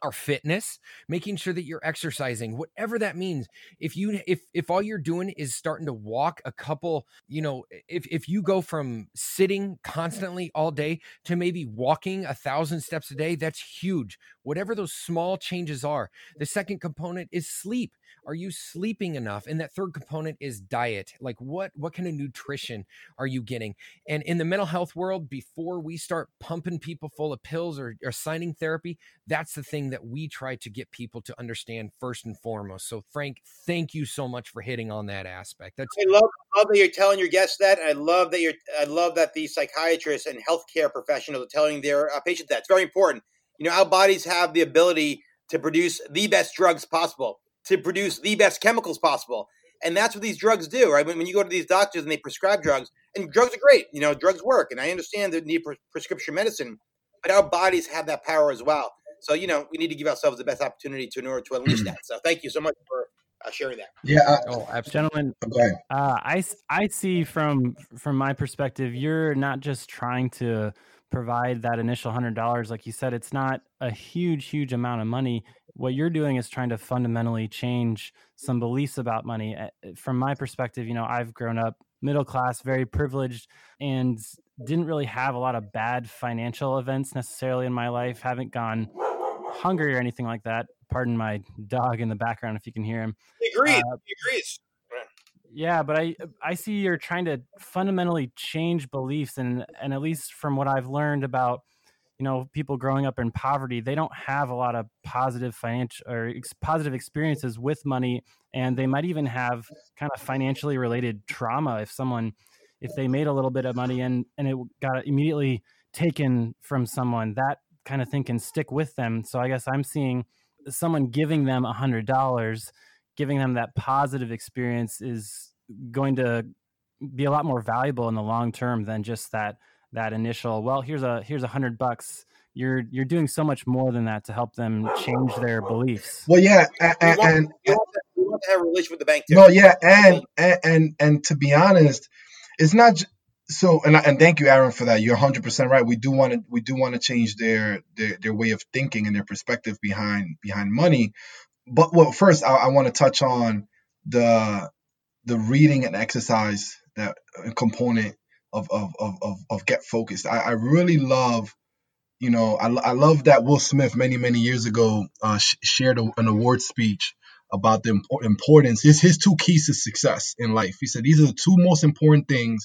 our fitness making sure that you're exercising whatever that means. If you if if all you're doing is starting to walk a couple you know if if you go from sitting constantly all day to maybe walking a thousand steps a day that's huge. Whatever those small changes are the second component is sleep are you sleeping enough? And that third component is diet like what what kind of nutrition are you getting? And in the mental health world before we start pumping people full of pills or, or signing therapy that's the thing that we try to get people to understand first and foremost. So frank thank you so much for hitting on that aspect. That's i love, love that you're telling your guests that. I love that you're i love that the psychiatrists and healthcare professionals are telling their uh, patients that. It's very important. You know our bodies have the ability to produce the best drugs possible to produce the best chemicals possible. And that's what these drugs do, right? When, when you go to these doctors and they prescribe drugs, and drugs are great, you know, drugs work. And I understand the need for prescription medicine, but our bodies have that power as well. So, you know, we need to give ourselves the best opportunity to in order to unleash that. So, thank you so much for uh, sharing that. Yeah. Uh, oh, gentlemen. Uh, I I see from from my perspective, you're not just trying to provide that initial hundred dollars. Like you said, it's not a huge, huge amount of money what you're doing is trying to fundamentally change some beliefs about money. Eh, eh, from my perspective, you know, I've grown up middle class, very privileged, and didn't really have a lot of bad financial events necessarily in my life. Haven't gone hungry or anything like that. Pardon my dog in the background if you can hear him. He agrees. Uh, he agrees. Yeah, but I I see you're trying to fundamentally change beliefs, and and at least from what I've learned about you know people growing up in poverty they don't have a lot of positive financial or ex- positive experiences with money and they might even have kind of financially related trauma if someone if they made a little bit of money and and it got immediately taken from someone that kind of thing can stick with them. So i guess i'm seeing someone giving them a hundred dollars giving them that positive experience is going to be a lot more valuable in the long term than just that that initial well here's a here's a hundred bucks. You're you're doing so much more than that to help them change their beliefs. Well yeah and, we, want, and, we, want to, we want to have a relationship with the bank too. no yeah and, um, and and and to be honest it's not so and and thank you aaron for that. You're 100% right. We do want to we do want to change their, their their way of thinking and their perspective behind behind money. But well first i, I want to touch on the the reading and exercise that uh, component of of of of, of get focused. I, I really love, you know, I, I love that Will Smith many many years ago uh, sh- shared a, an award speech about the importance his his two keys to success in life. He said these are the two most important things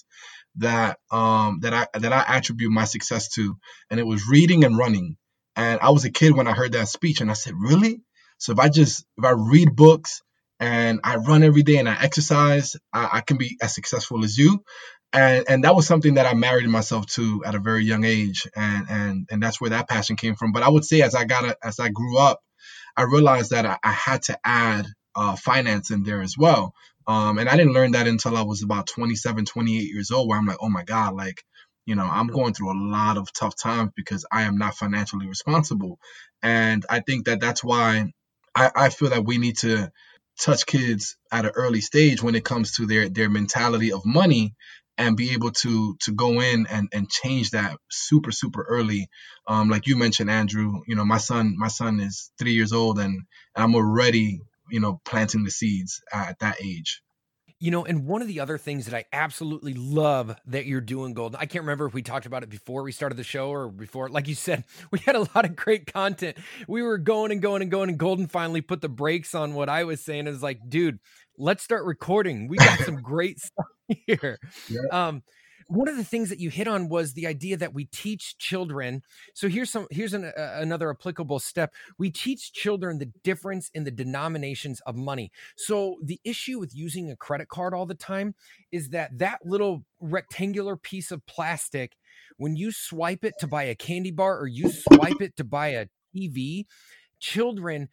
that um that I that I attribute my success to, and it was reading and running. And I was a kid when I heard that speech, and I said, really? So if I just if I read books and I run every day and I exercise, I, I, can be as successful as you. And and that was something that I married myself to at a very young age, and and and that's where that passion came from. But I would say as I got a, as I grew up, I realized that I, I had to add uh, finance in there as well. Um, and I didn't learn that until I was about 27, 28 years old, where I'm like, oh my God, like, you know, I'm going through a lot of tough times because I am not financially responsible. And I think that that's why I, I feel that we need to touch kids at an early stage when it comes to their their mentality of money and be able to to go in and and change that super super early. Um like you mentioned andrew you know my son my son is three years old and, and i'm already you know planting the seeds at that age you know, and one of the other things that I absolutely love that you're doing, Golden, I can't remember if we talked about it before we started the show or before. Like you said, we had a lot of great content. We were going and going and going, and Golden finally put the brakes on what I was saying. Is like, dude, let's start recording. We got some great stuff here. Yeah. Um, one of the things that you hit on was the idea that we teach children so here's some here's an, uh, another applicable step. We teach children the difference in the denominations of money. So the issue with using a credit card all the time is that that little rectangular piece of plastic when you swipe it to buy a candy bar or you swipe it to buy a tv children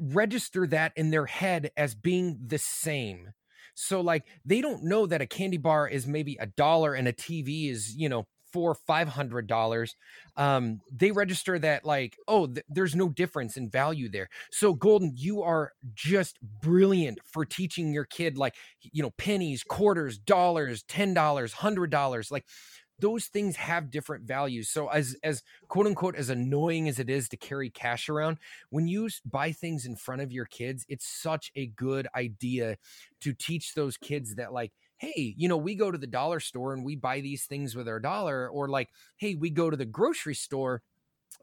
register that in their head as being the same so like they don't know that a candy bar is maybe a dollar and a TV is, you know, four five hundred dollars. Um they register that like oh th- there's no difference in value there. So golden you are just brilliant for teaching your kid like you know pennies quarters dollars ten dollars hundred dollars like those things have different values. So as as quote unquote as annoying as it is to carry cash around, when you buy things in front of your kids, it's such a good idea to teach those kids that like hey, you know, we go to the dollar store and we buy these things with our dollar or like hey, we go to the grocery store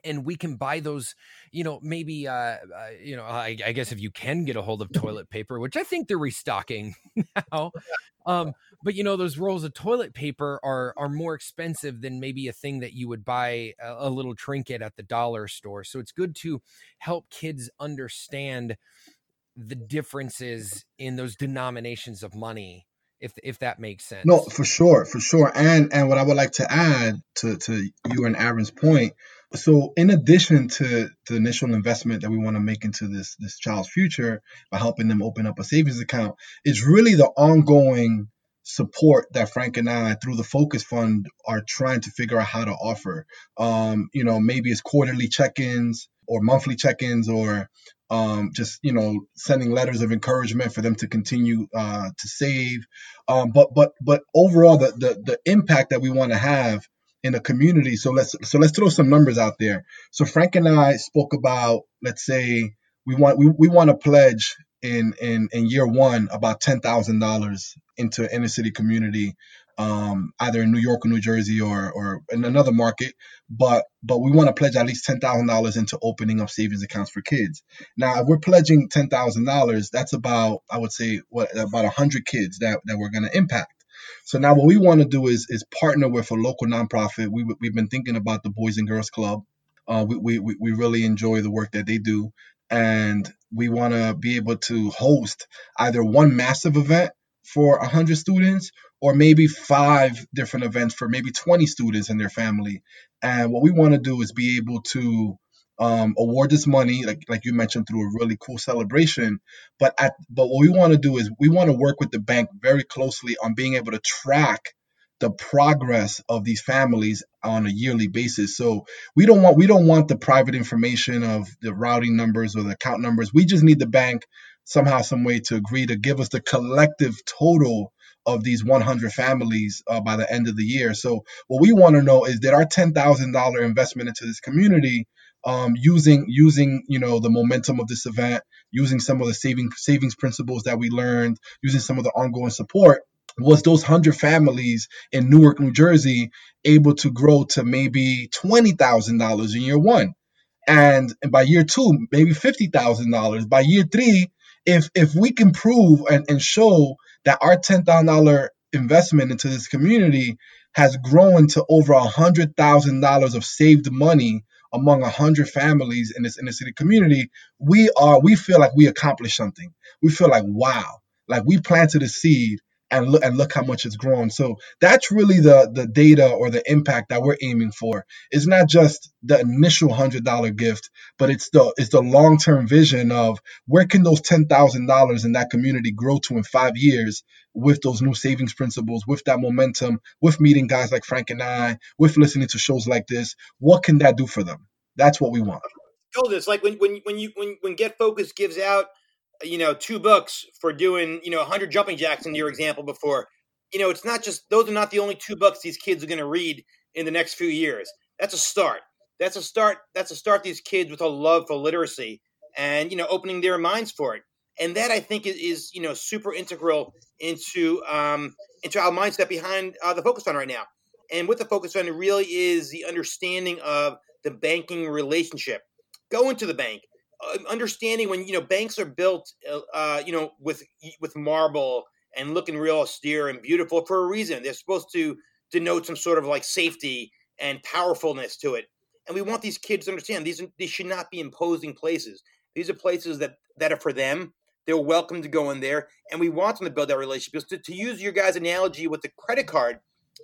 and we can buy those you know maybe uh, uh you know I, I, guess if you can get a hold of toilet paper which i think they're restocking now um but you know those rolls of toilet paper are are more expensive than maybe a thing that you would buy a, a little trinket at the dollar store so it's good to help kids understand the differences in those denominations of money if if that makes sense. No, for sure, for sure. And and what I would like to add to to you and Aaron's point, so in addition to the initial investment that we want to make into this this child's future by helping them open up a savings account, it's really the ongoing support that Frank and I through the Focus Fund are trying to figure out how to offer. Um, you know, maybe it's quarterly check-ins or monthly check-ins or um, just you know sending letters of encouragement for them to continue uh, to save. Um, but but but overall, the the, the impact that we want to have in a community. So let's so let's throw some numbers out there. So Frank and I spoke about let's say we want we, we want to pledge in in in year one about ten thousand dollars into inner city community um, either in New York or New Jersey or or in another market. But but we want to pledge at least ten thousand dollars into opening up savings accounts for kids. Now, if we're pledging ten thousand dollars, that's about I would say what about hundred kids that that we're going to impact. So now what we want to do is is partner with a local nonprofit. We we've been thinking about the Boys and Girls Club. Uh, we, we we really enjoy the work that they do, and we want to be able to host either one massive event for 100 students or maybe five different events for maybe 20 students and their family. And what we want to do is be able to um, award this money, like like you mentioned, through a really cool celebration. But at but what we want to do is we want to work with the bank very closely on being able to track the progress of these families on a yearly basis. So we don't want we don't want the private information of the routing numbers or the account numbers. We just need the bank somehow, some way to agree to give us the collective total of these 100 families uh, by the end of the year. So what we want to know is that our $10,000 investment into this community, um, using using you know the momentum of this event, using some of the saving savings principles that we learned, using some of the ongoing support, was those 100 families in Newark, New Jersey, able to grow to maybe $20,000 in year one. And, and by year two, maybe $50,000. By year three, if if we can prove and, and show that our $10,000 investment into this community has grown to over $100,000 of saved money among 100 families in this inner city community, we are we feel like we accomplished something. We feel like wow, like we planted a seed and look and look how much it's grown. So that's really the the data or the impact that we're aiming for. It's not just the initial hundred dollar gift, but it's the it's the long term vision of where can those ten thousand dollars in that community grow to in five years with those new savings principles, with that momentum, with meeting guys like Frank and I, with listening to shows like this. What can that do for them? That's what we want. Told us like when when when you when when Get Focus gives out you know, two books for doing, you know, 100 jumping jacks in your example before. You know, it's not just those are not the only two books these kids are going to read in the next few years. That's a start. That's a start. That's a start these kids with a love for literacy and, you know, opening their minds for it. And that I think is, is you know, super integral into um, into our mindset behind uh, the Focus Fund right now. And with the Focus Fund, really is the understanding of the banking relationship. Go into the bank, understanding when you know banks are built, uh, uh, you know, with with marble and looking real austere and beautiful for a reason. They're supposed to denote some sort of like safety and powerfulness to it. And we want these kids to understand these these should not be imposing places. These are places that that are for them. They're welcome to go in there, and we want them to build that relationship. To, to use your guys' analogy with the credit card,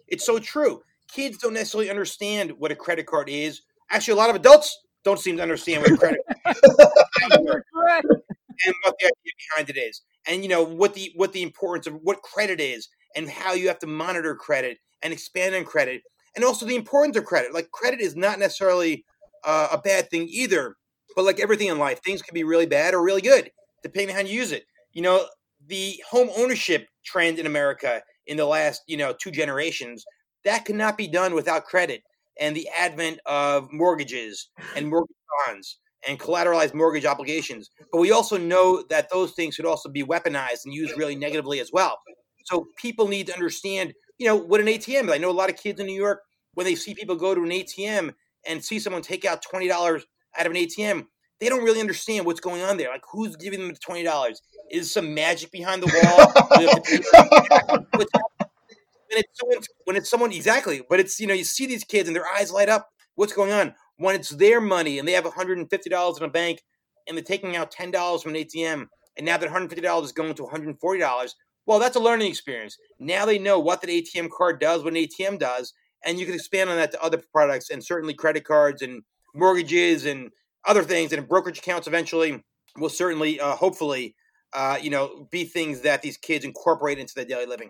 it's so true. Kids don't necessarily understand what a credit card is. Actually, a lot of adults don't seem to understand what credit and what the idea behind it is, and you know what the what the importance of what credit is, and how you have to monitor credit and expand on credit, and also the importance of credit. Like credit is not necessarily uh, a bad thing either, but like everything in life, things can be really bad or really good depending on how you use it. You know, the home ownership trend in America in the last you know two generations that cannot be done without credit and the advent of mortgages and mortgage bonds and collateralized mortgage obligations. But we also know that those things could also be weaponized and used really negatively as well. So people need to understand, you know, what an ATM is. I know a lot of kids in New York, when they see people go to an ATM and see someone take out $20 out of an ATM, they don't really understand what's going on there. Like, who's giving them the $20? Is some magic behind the wall? when it's someone, when it's someone exactly, but it's you know you see these kids and their eyes light up. What's going on? When it's their money and they have one hundred and fifty dollars in a bank and they're taking out ten dollars from an ATM, and now that one hundred fifty dollars is going to one hundred forty dollars. Well, that's a learning experience. Now they know what that ATM card does, what an ATM does, and you can expand on that to other products and certainly credit cards and mortgages and other things and brokerage accounts eventually will certainly, uh, hopefully, uh, you know, be things that these kids incorporate into their daily living.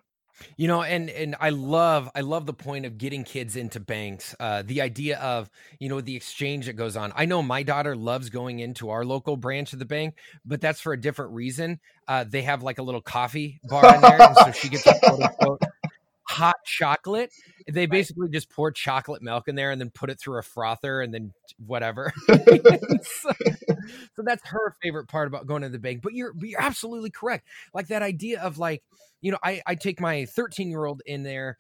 You know, and and I love I love the point of getting kids into banks. Uh, the idea of you know the exchange that goes on. I know my daughter loves going into our local branch of the bank, but that's for a different reason. Uh, they have like a little coffee bar in there, and so she gets a quote unquote hot chocolate. They basically just pour chocolate milk in there and then put it through a frother and then whatever. so, so, that's her favorite part about going to the bank. But you're but you're absolutely correct. Like that idea of like, you know, I, I take my 13 year old in there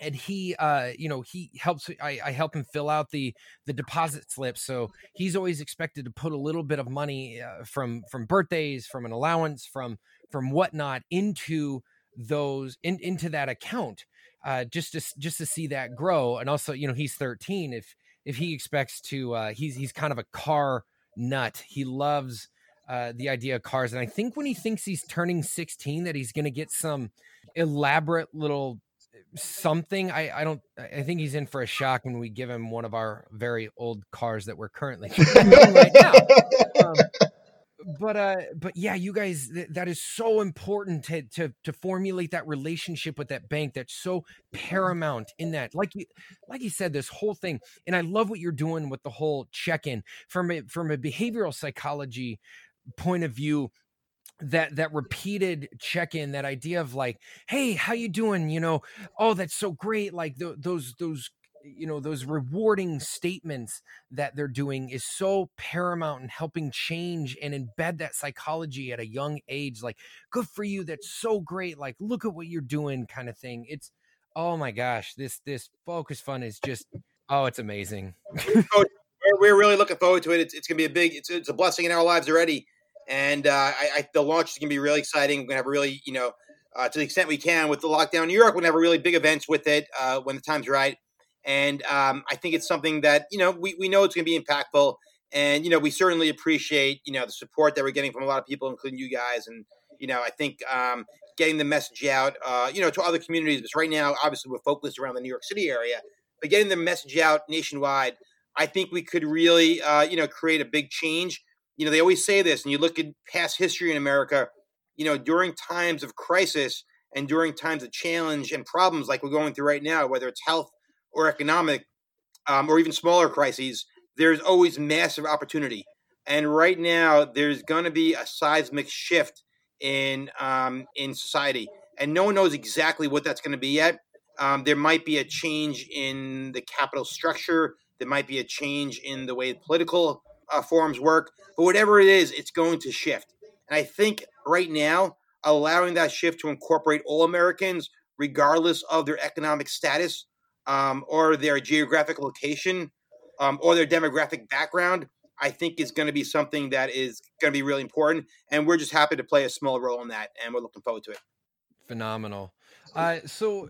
and he uh you know he helps I, I help him fill out the the deposit slip so he's always expected to put a little bit of money uh, from from birthdays from an allowance from from whatnot into those in, into that account uh, just to just to see that grow. And also, you know, he's 13. If if he expects to, uh, he's he's kind of a car nut. He loves uh, the idea of cars, and I think when he thinks he's turning 16, that he's going to get some elaborate little something. I I don't. I think he's in for a shock when we give him one of our very old cars that we're currently right now. Um, but uh but yeah you guys th- that is so important to to to formulate that relationship with that bank that's so paramount in that. Like you like you said this whole thing and i love what you're doing with the whole check-in. From a from a behavioral psychology point of view that that repeated check-in that idea of like hey how you doing? You know oh that's so great. Like th- those those you know those rewarding statements that they're doing is so paramount in helping change and embed that psychology at a young age like good for you that's so great like look at what you're doing kind of thing. It's oh my gosh this this focus fund is just oh it's amazing. We're really looking forward to it. It's, it's gonna be a big it's, it's a blessing in our lives already. And uh, I, I, the launch is gonna be really exciting. We're gonna have a really you know uh, to the extent we can with the lockdown in New York, we're gonna have a really big events with it uh, when the time's right and um, I think it's something that, you know, we, we know it's going to be impactful. And, you know, we certainly appreciate, you know, the support that we're getting from a lot of people, including you guys. And, you know, I think um, getting the message out, uh, you know, to other communities. Because right now, obviously, we're focused around the New York City area, but getting the message out nationwide, I think we could really, uh, you know, create a big change. You know, they always say this, and you look at past history in America. You know, during times of crisis and during times of challenge and problems like we're going through right now, whether it's health or economic, um, or even smaller crises, there's always massive opportunity. And right now, there's going to be a seismic shift in um, in society, and no one knows exactly what that's going to be yet. Um, there might be a change in the capital structure. There might be a change in the way political uh, forms work. But whatever it is, it's going to shift. And I think right now, allowing that shift to incorporate all Americans, regardless of their economic status um, or their geographic location um, or their demographic background, I think is going to be something that is going to be really important. And we're just happy to play a small role in that. And we're looking forward to it. Phenomenal. Uh, so,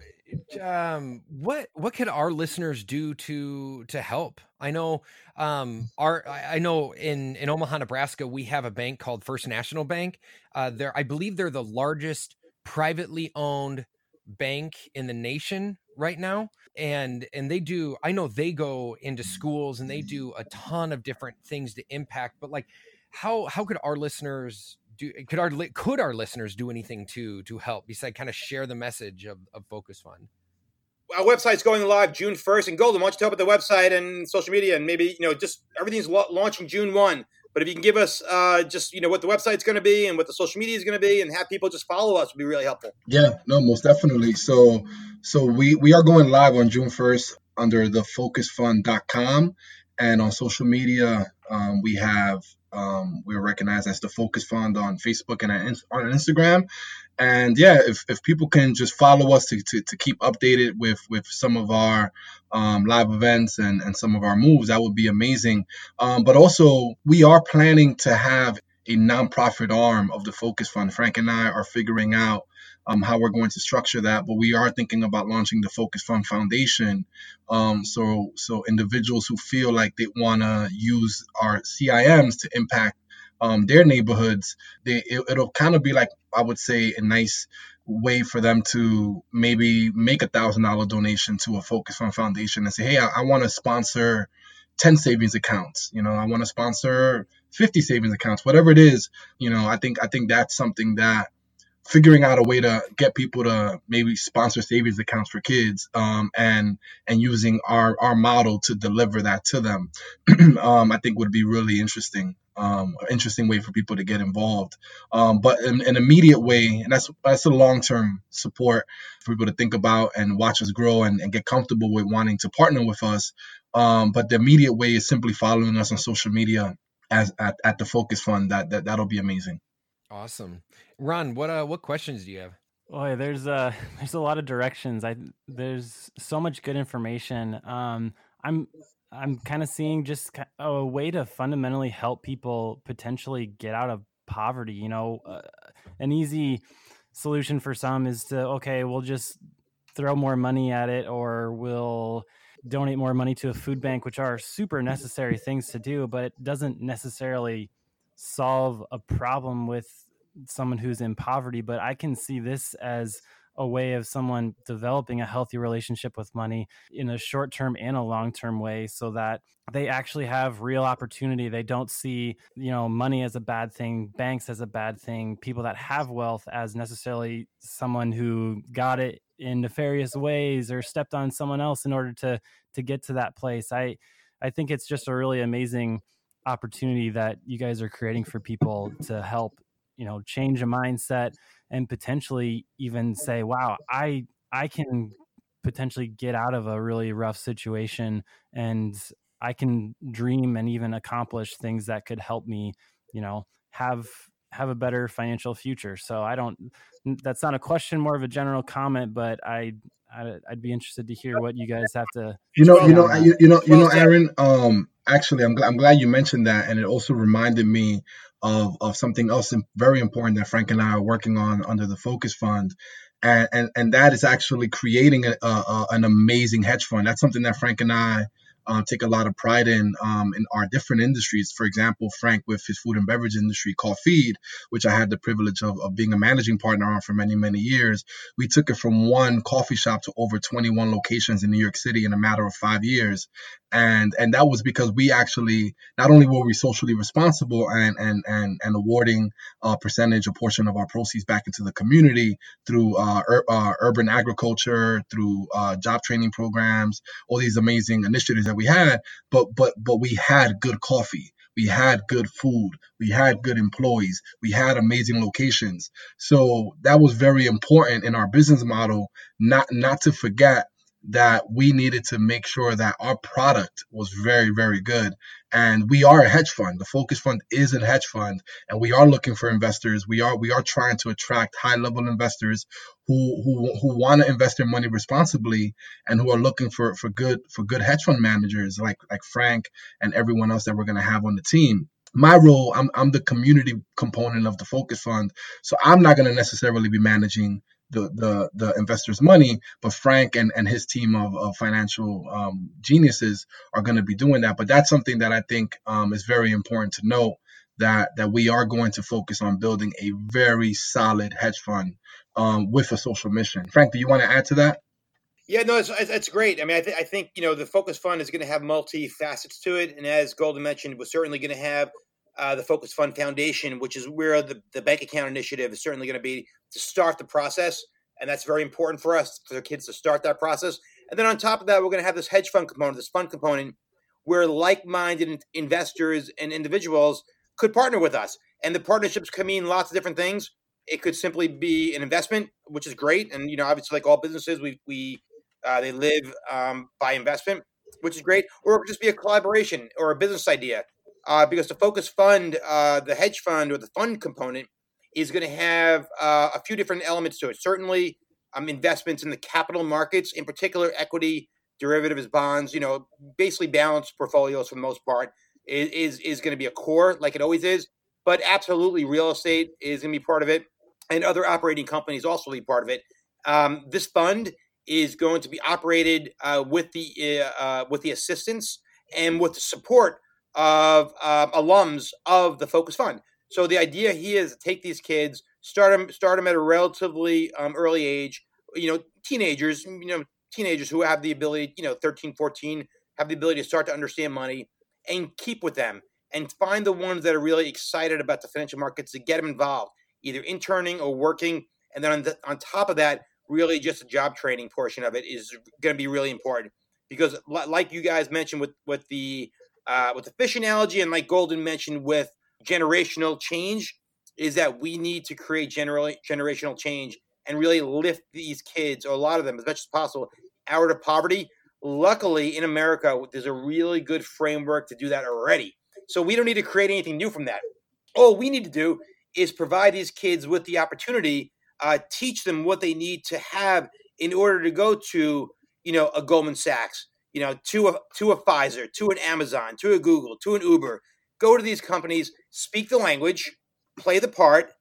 um, what what could our listeners do to to help? I know, um, our I know in in Omaha, Nebraska, we have a bank called First National Bank. Uh, there, I believe they're the largest privately owned bank in the nation right now and and they do i know they go into mm-hmm. schools and they do a ton of different things to impact but like how how could our listeners do could our could our listeners do anything to to help besides kind of share the message of, of focus fund? Our website's going live june 1st and golden why don't you talk about the website and social media and maybe you know just everything's launching june 1 but if you can give us uh, just you know what the website's going to be and what the social media is going to be, and have people just follow us, would be really helpful. Yeah, no, most definitely. So, so we we are going live on June first under the focusfund.com, and on social media um, we have um, we're recognized as the Focus Fund on Facebook and on Instagram. And yeah, if, if people can just follow us to, to, to keep updated with, with some of our um, live events and, and some of our moves, that would be amazing. Um, but also, we are planning to have a nonprofit arm of the Focus Fund. Frank and I are figuring out um, how we're going to structure that. But we are thinking about launching the Focus Fund Foundation. Um, so so individuals who feel like they want to use our CIMs to impact um, their neighborhoods, they it, it'll kind of be like I would say a nice way for them to maybe make a thousand dollar donation to a Focus Fund Foundation and say, hey, I, I want to sponsor 10 savings accounts. You know, I want to sponsor 50 savings accounts, whatever it is. You know, I think I think that's something that figuring out a way to get people to maybe sponsor savings accounts for kids um, and and using our our model to deliver that to them um, i think would be really interesting um, interesting way for people to get involved. Um, but in an immediate way and that's that's a long-term support for people to think about and watch us grow and, and get comfortable with wanting to partner with us um, but the immediate way is simply following us on social media as at, at the focus fund. That, that that'll be amazing Awesome, Aaron. What uh, what questions do you have? Boy, there's uh there's a lot of directions. I there's so much good information. Um, I'm I'm kind of seeing just a way to fundamentally help people potentially get out of poverty. You know, uh, an easy solution for some is to okay, we'll just throw more money at it, or we'll donate more money to a food bank, which are super necessary things to do, but it doesn't necessarily solve a problem with someone who's in poverty, but I can see this as a way of someone developing a healthy relationship with money in a short term and a long term way so that they actually have real opportunity. They don't see you know money as a bad thing banks as a bad thing people that have wealth as necessarily someone who got it in nefarious ways or stepped on someone else in order to to get to that place. I i think it's just a really amazing opportunity that you guys are creating for people to help you know change a mindset and potentially even say wow i i can potentially get out of a really rough situation and i can dream and even accomplish things that could help me you know have have a better financial future. So i don't that's not a question more of a general comment but i I'd, be interested to hear what you guys have to. You know, you know, you, you know, you know, Aaron. Um, actually, I'm glad, I'm glad you mentioned that, and it also reminded me of of something else very important that Frank and I are working on under the Focus Fund, and and, and that is actually creating a, a, an amazing hedge fund. That's something that Frank and I um, take a lot of pride in um, in our different industries. For example, Frank with his food and beverage industry called Feed, which I had the privilege of, of being a managing partner on for many, many years. We took it from one coffee shop to over 21 locations in New York City in a matter of five years. And and that was because we actually not only were we socially responsible and and and, and awarding a percentage, a portion of our proceeds back into the community through uh, ur- uh, urban agriculture, through uh, job training programs, all these amazing initiatives that we had, but but but we had good coffee. We had good food. We had good employees. We had amazing locations. So that was very important in our business model, not not to forget that we needed to make sure that our product was very, very good. And we are a hedge fund. The Focus Fund is a hedge fund, and we are looking for investors. We are we are trying to attract high level investors who who who want to invest their money responsibly and who are looking for for good for good hedge fund managers like like Frank and everyone else that we're going to have on the team my role I'm, I'm the community component of the focus fund so i'm not going to necessarily be managing the, the, the investors' money, but Frank and, and his team of, of financial um, geniuses are going to be doing that. But that's something that I think um, is very important to note that that we are going to focus on building a very solid hedge fund um, with a social mission. Frank, do you want to add to that? Yeah, no, it's, it's great. I mean, I, th- I think you know the Focus Fund is going to have multi facets to it, and as Golden mentioned, we're certainly going to have uh, the Focus Fund Foundation, which is where the, the bank account initiative is certainly going to be to start the process. And that's very important for us, for the kids to start that process. And then on top of that, we're going to have this hedge fund component, this fund component, where like minded investors and individuals could partner with us. And the partnerships can mean lots of different things. It could simply be an investment, which is great. And, you know, obviously, like all businesses, we, we uh, they live um, by investment, which is great. Or it could just be a collaboration or a business idea uh, because the focus fund, uh, the hedge fund or the fund component, is going to have uh, a few different elements to it. Certainly, um, investments in the capital markets, in particular, equity, derivatives, bonds. You know, basically balanced portfolios for the most part is is, going to be a core, like it always is. But absolutely, real estate is going to be part of it, and other operating companies also be part of it. Um, this fund is going to be operated uh, with the uh, uh, with the assistance and with the support of uh, alums of the Focus Fund. So the idea here is to take these kids, start them, start them at a relatively um, early age. You know, teenagers, you know, teenagers who have the ability, you know, 13, 14, have the ability to start to understand money and keep with them and find the ones that are really excited about the financial markets to get them involved, either interning or working. And then on, the, on top of that, really just a job training portion of it is going to be really important because, like you guys mentioned with with the uh, with the fish analogy, and like Golden mentioned with generational change, is that we need to create generational change and really lift these kids, or a lot of them, as much as possible, out of poverty. Luckily, in America, there's a really good framework to do that already. So we don't need to create anything new from that. All we need to do is provide these kids with the opportunity, uh, teach them what they need to have in order to go to, you know, a Goldman Sachs, you know, to a to a Pfizer, to an Amazon, to a Google, to an Uber. Go to these companies, speak the language, play the part,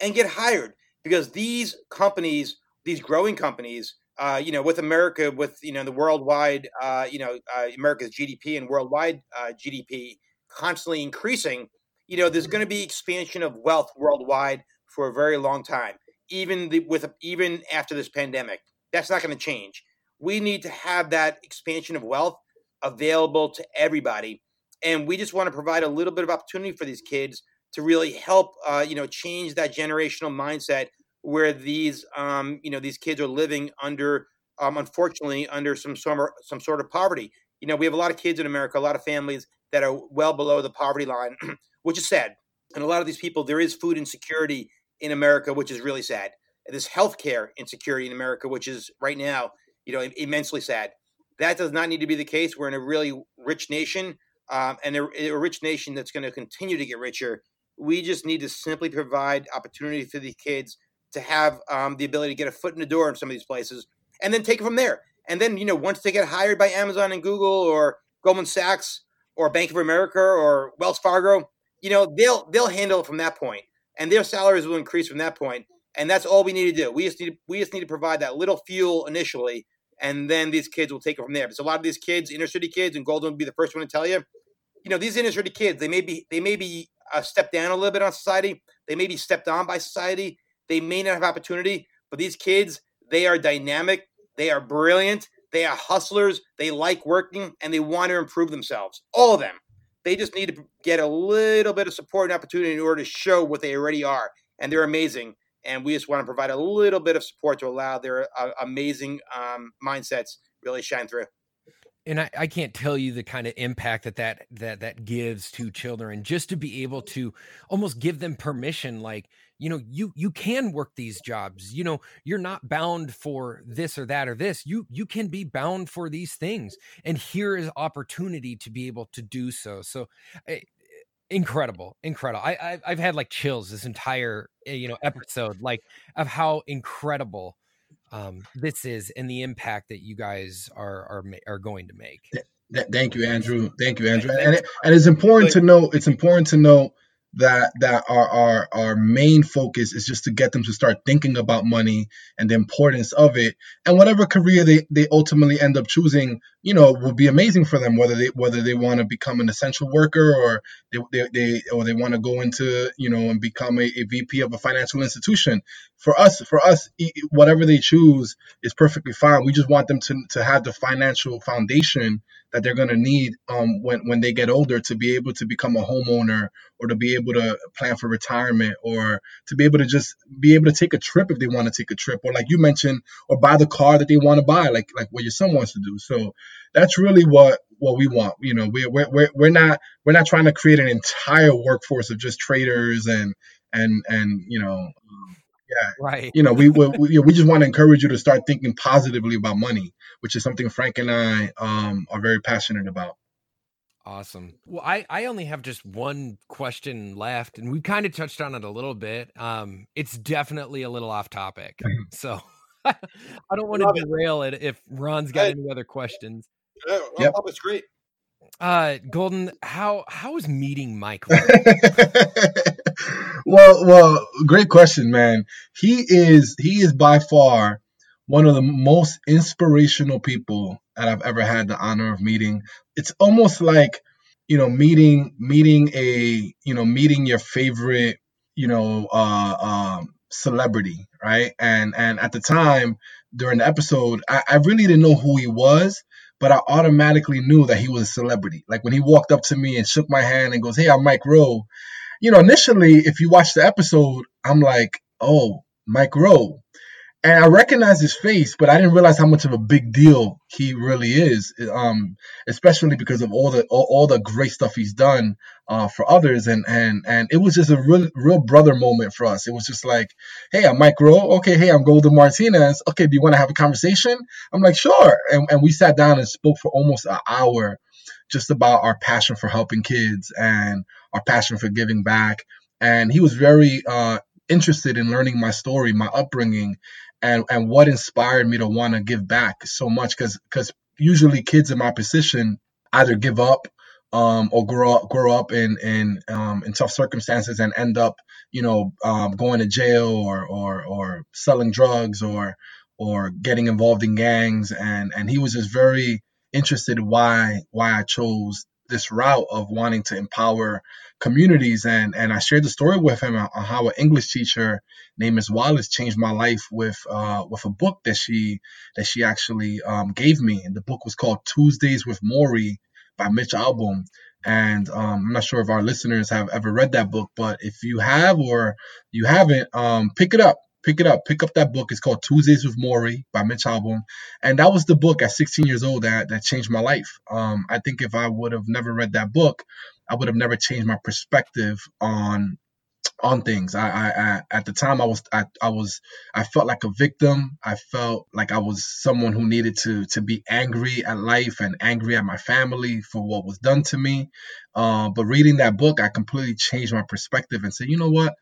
and get hired. Because these companies, these growing companies, uh, you know, with America, with you know the worldwide, uh, you know, uh, America's GDP and worldwide uh, GDP constantly increasing, you know, there's going to be expansion of wealth worldwide for a very long time, even the, with even after this pandemic. That's not going to change we need to have that expansion of wealth available to everybody. And we just want to provide a little bit of opportunity for these kids to really help, uh, you know, change that generational mindset where these, um, you know, these kids are living under, um, unfortunately, under some some sort of poverty. You know, we have a lot of kids in America, a lot of families that are well below the poverty line, which is sad. And a lot of these people, there is food insecurity in America, which is really sad. There's healthcare insecurity in America, which is right now you know, immensely sad. That does not need to be the case. We're in a really rich nation, um, and a, a, rich nation that's going to continue to get richer. We just need to simply provide opportunity for these kids to have um, the ability to get a foot in the door in some of these places, and then take it from there. And then, you know, once they get hired by Amazon and Google or Goldman Sachs or Bank of America or Wells Fargo, you know, they'll they'll handle it from that point, and their salaries will increase from that point. And that's all we need to do. We just need to, we just need to provide that little fuel initially and then these kids will take it from there. Because a lot of these kids, inner city kids, and Golden will be the first one to tell you, you know, these inner city kids, they may be they may be uh, stepped down a little bit on society. They may be stepped on by society. They may not have opportunity, but these kids, they are dynamic. They are brilliant. They are hustlers. They like working and they want to improve themselves. All of them. They just need to get a little bit of support and opportunity in order to show what they already are. And they're amazing. And we just want to provide a little bit of support to allow their uh, amazing um, mindsets really shine through. And I, I, can't tell you the kind of impact that, that that that gives to children just to be able to almost give them permission like you know you you can work these jobs you know you're not bound for this or that or this you you can be bound for these things and here is opportunity to be able to do so. So eh, incredible incredible i I've, I've had like chills this entire eh, you know episode like of how incredible um, this is and the impact that you guys are are are going to make. Thank you, Andrew. Thank you, Andrew. And, it, and it's important to know. It's important to know that that our, our our main focus is just to get them to start thinking about money and the importance of it. And whatever career they, they ultimately end up choosing you know will be amazing for them whether they whether they want to become an essential worker or they, they, they or they want to go into you know and become a, a vp of a financial institution. For us for us whatever they choose is perfectly fine. We just want them to, to have the financial foundation that they're going to need um, when, when they get older to be able to become a homeowner or to be able to plan for retirement or to be able to just be able to take a trip if they want to take a trip or like you mentioned or buy the car that they want to buy like like what your son wants to do. So that's really what what we want you know we're, we're, we're not we're not trying to create an entire workforce of just traders and and and you know yeah right. you know we we, we, we just want to encourage you to start thinking positively about money which is something frank and i um, are very passionate about. Awesome. Well i i only have just one question left and we kind of touched on it a little bit. Um it's definitely a little off topic so i don't want to derail it if ron's got any other questions. Yeah, yep. it's great. Uh golden how how is meeting Michael? well, well, great question, man. He is he is by far one of the most inspirational people that I've ever had the honor of meeting. It's almost like, you know, meeting meeting a, you know, meeting your favorite, you know, uh, um, celebrity, right? And and at the time during the episode, I, I really didn't know who he was, but I automatically knew that he was a celebrity. Like when he walked up to me and shook my hand and goes, "Hey, I'm Mike Rowe," you know, initially, if you watch the episode, I'm like, oh, Mike Rowe. And I recognize his face, but I didn't realize how much of a big deal he really is. Um, especially because of all the all, all the great stuff he's done uh, for others, and and and it was just a real real brother moment for us. It was just like, hey, I'm Mike Rowe. Okay, hey, I'm Golden Martinez. Okay, do you want to have a conversation? I'm like, sure. And and we sat down and spoke for almost an hour just about our passion for helping kids and our passion for giving back. And he was very uh, interested in learning my story, my upbringing, and and what inspired me to want to give back so much. Because because usually kids in my position either give up um, or grow up grow up in in um, in tough circumstances and end up you know um, going to jail or or or selling drugs or or getting involved in gangs and and he was just very interested why why I chose this route of wanting to empower communities. And and I shared the story with him on how an English teacher named Ms. Wallace changed my life with uh, with a book that she that she actually um, gave me. And the book was called Tuesdays with Morrie by Mitch Albom. And um, I'm not sure if our listeners have ever read that book but if you have or you haven't um, pick it up pick it up. Pick up that book. It's called Tuesdays with Morrie by Mitch Albom. And that was the book at 16 years old that, that changed my life. Um, I think if I would have never read that book, I would have never changed my perspective on on things. I, I, I, at the time I was I, I was I felt like a victim. I felt like I was someone who needed to to be angry at life and angry at my family for what was done to me. Uh, but reading that book, I completely changed my perspective and said, you know what?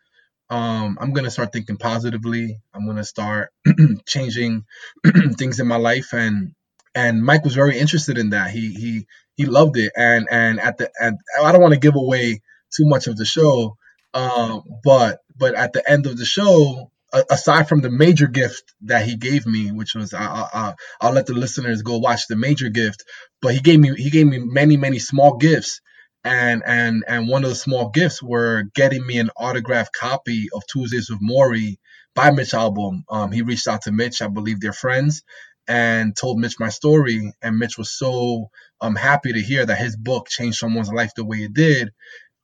Um, I'm gonna start thinking positively. I'm gonna start changing things in my life, and and Mike was very interested in that. He he he loved it, and and at the and I don't want to give away too much of the show, um, but but at the end of the show, aside from the major gift that he gave me, which was I, I, I'll let the listeners go watch the major gift, but he gave me he gave me many many small gifts, and and and one of the small gifts were getting me an autographed copy of Tuesdays with Morrie by Mitch Albom. Um, he reached out to Mitch, I believe they're friends, and told Mitch my story, and Mitch was so um happy to hear that his book changed someone's life the way it did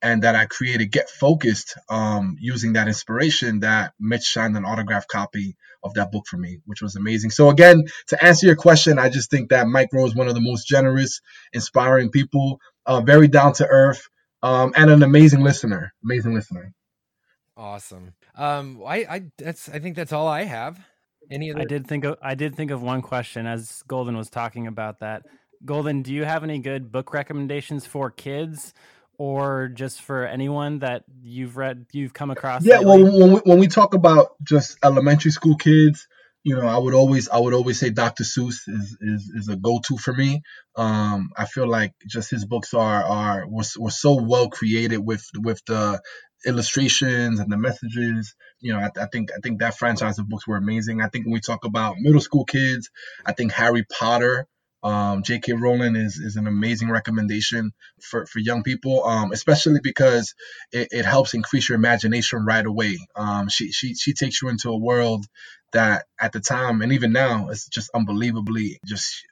and that I created Get Focused um, using that inspiration that Mitch signed an autographed copy of that book for me, which was amazing. So again, to answer your question, I just think that Mike Rowe is one of the most generous, inspiring people, uh, very down to earth, um, and an amazing listener. Amazing listener. Awesome. Um, I, I that's I think that's all I have. Any other? I did think of I did think of one question as Golden was talking about that. Golden, do you have any good book recommendations for kids? or just for anyone that you've read you've come across yeah lately? well when we, when we talk about just elementary school kids you know i would always i would always say dr seuss is is, is a go-to for me um i feel like just his books are are were, were so well created with with the illustrations and the messages you know I, I think i think that franchise of books were amazing i think when we talk about middle school kids i think harry potter um, J.K. Rowling is, is an amazing recommendation for, for young people, um, especially because it, it, helps increase your imagination right away. Um, she, she, she takes you into a world that at the time and even now is just unbelievably just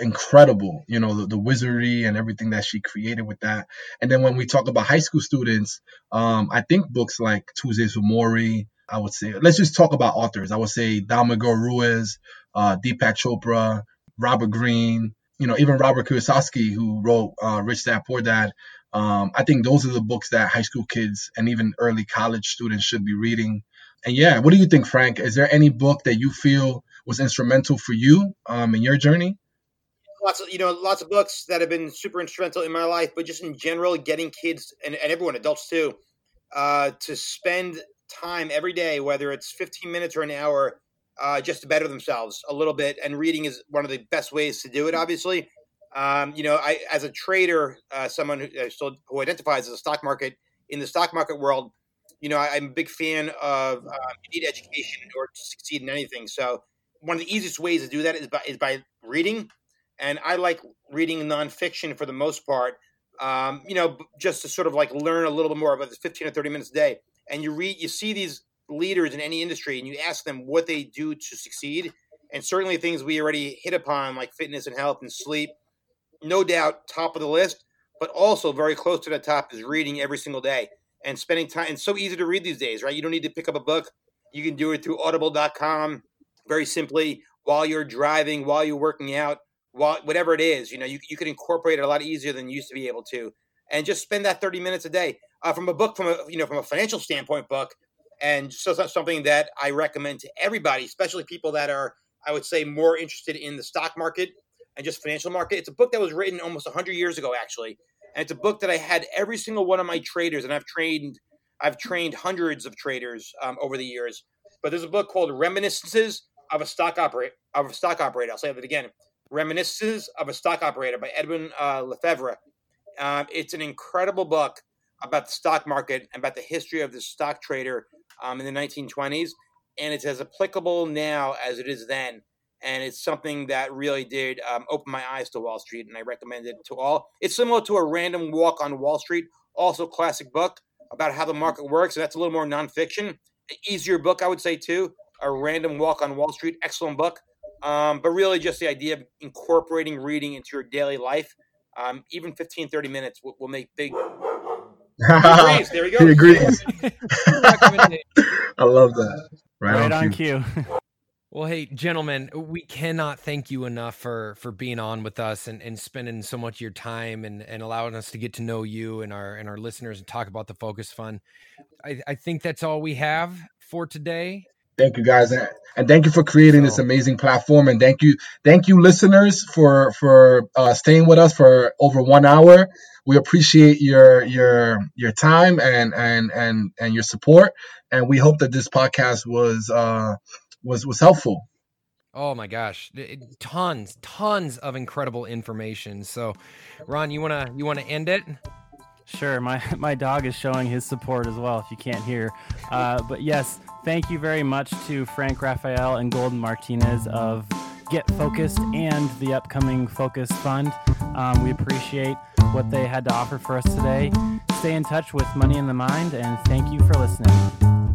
incredible, you know, the, the, wizardry and everything that she created with that. And then when we talk about high school students, um, I think books like Tuesdays with Morrie, I would say, let's just talk about authors. I would say Miguel Ruiz, uh, Deepak Chopra, Robert Greene, you know, even Robert Kiyosaki, who wrote uh, Rich Dad Poor Dad. Um, I think those are the books that high school kids and even early college students should be reading. And yeah, what do you think, Frank? Is there any book that you feel was instrumental for you um, in your journey? Lots of you know, lots of books that have been super instrumental in my life, but just in general, getting kids and, and everyone, adults too, uh, to spend time every day, whether it's 15 minutes or an hour, uh, just to better themselves a little bit. And reading is one of the best ways to do it, obviously. Um, you know, I, as a trader, uh, someone who, uh, still, who identifies as a stock market in the stock market world, you know, I, am a big fan of uh, you need education in order to succeed in anything. So one of the easiest ways to do that is by, is by reading. And I like reading nonfiction for the most part, um, you know, just to sort of like learn a little bit more about 15 or 30 minutes a day. And you read, you see these leaders in any industry and you ask them what they do to succeed, and certainly things we already hit upon like fitness and health and sleep, no doubt top of the list, but also very close to the top is reading every single day and spending time. It's so easy to read these days, right? You don't need to pick up a book. You can do it through audible.com very simply while you're driving, while you're working out, while whatever it is. You know, you, you can incorporate it a lot easier than you used to be able to. And just spend that 30 minutes a day. Uh, from a book, from a you know, from a financial standpoint, book, and so something that I recommend to everybody, especially people that are, I would say, more interested in the stock market and just financial market. It's a book that was written almost 100 years ago, actually, and it's a book that I had every single one of my traders, and I've trained, I've trained hundreds of traders um, over the years. But there's a book called Reminiscences of a Stock Operator. Of a Stock Operator. I'll say that again. Reminiscences of a Stock Operator by Edwin uh, Lefevre. Um, it's an incredible book about the stock market and about the history of the stock trader um, in the 1920s, and it's as applicable now as it is then. And it's something that really did um, open my eyes to Wall Street, and I recommend it to all. It's similar to a random walk on Wall Street, also classic book about how the market works. And that's a little more nonfiction, easier book, I would say too. A random walk on Wall Street, excellent book. Um, but really, just the idea of incorporating reading into your daily life, um, even 15, 30 minutes will, will make big agrees. There we go. He agrees. I love that. Right, right on, on cue. Well, hey, gentlemen, we cannot thank you enough for for being on with us and, and spending so much of your time and, and allowing us to get to know you and our and our listeners and talk about the Focus Fund. I, I think that's all we have for today. Thank you guys, and thank you for creating so, this amazing platform. And thank you, thank you, listeners, for for uh, staying with us for over one hour. We appreciate your your your time and and and and your support, and we hope that this podcast was uh, was was helpful. Oh my gosh, tons, tons of incredible information. So, Ron, you wanna you wanna end it? Sure. My my dog is showing his support as well. If you can't hear, uh, but yes, Thank you very much to Frank Raphael and Golden Martinez of Get Focused and the upcoming Focus Fund. Um, we appreciate what they had to offer for us today. Stay in touch with Money in the Mind, and thank you for listening.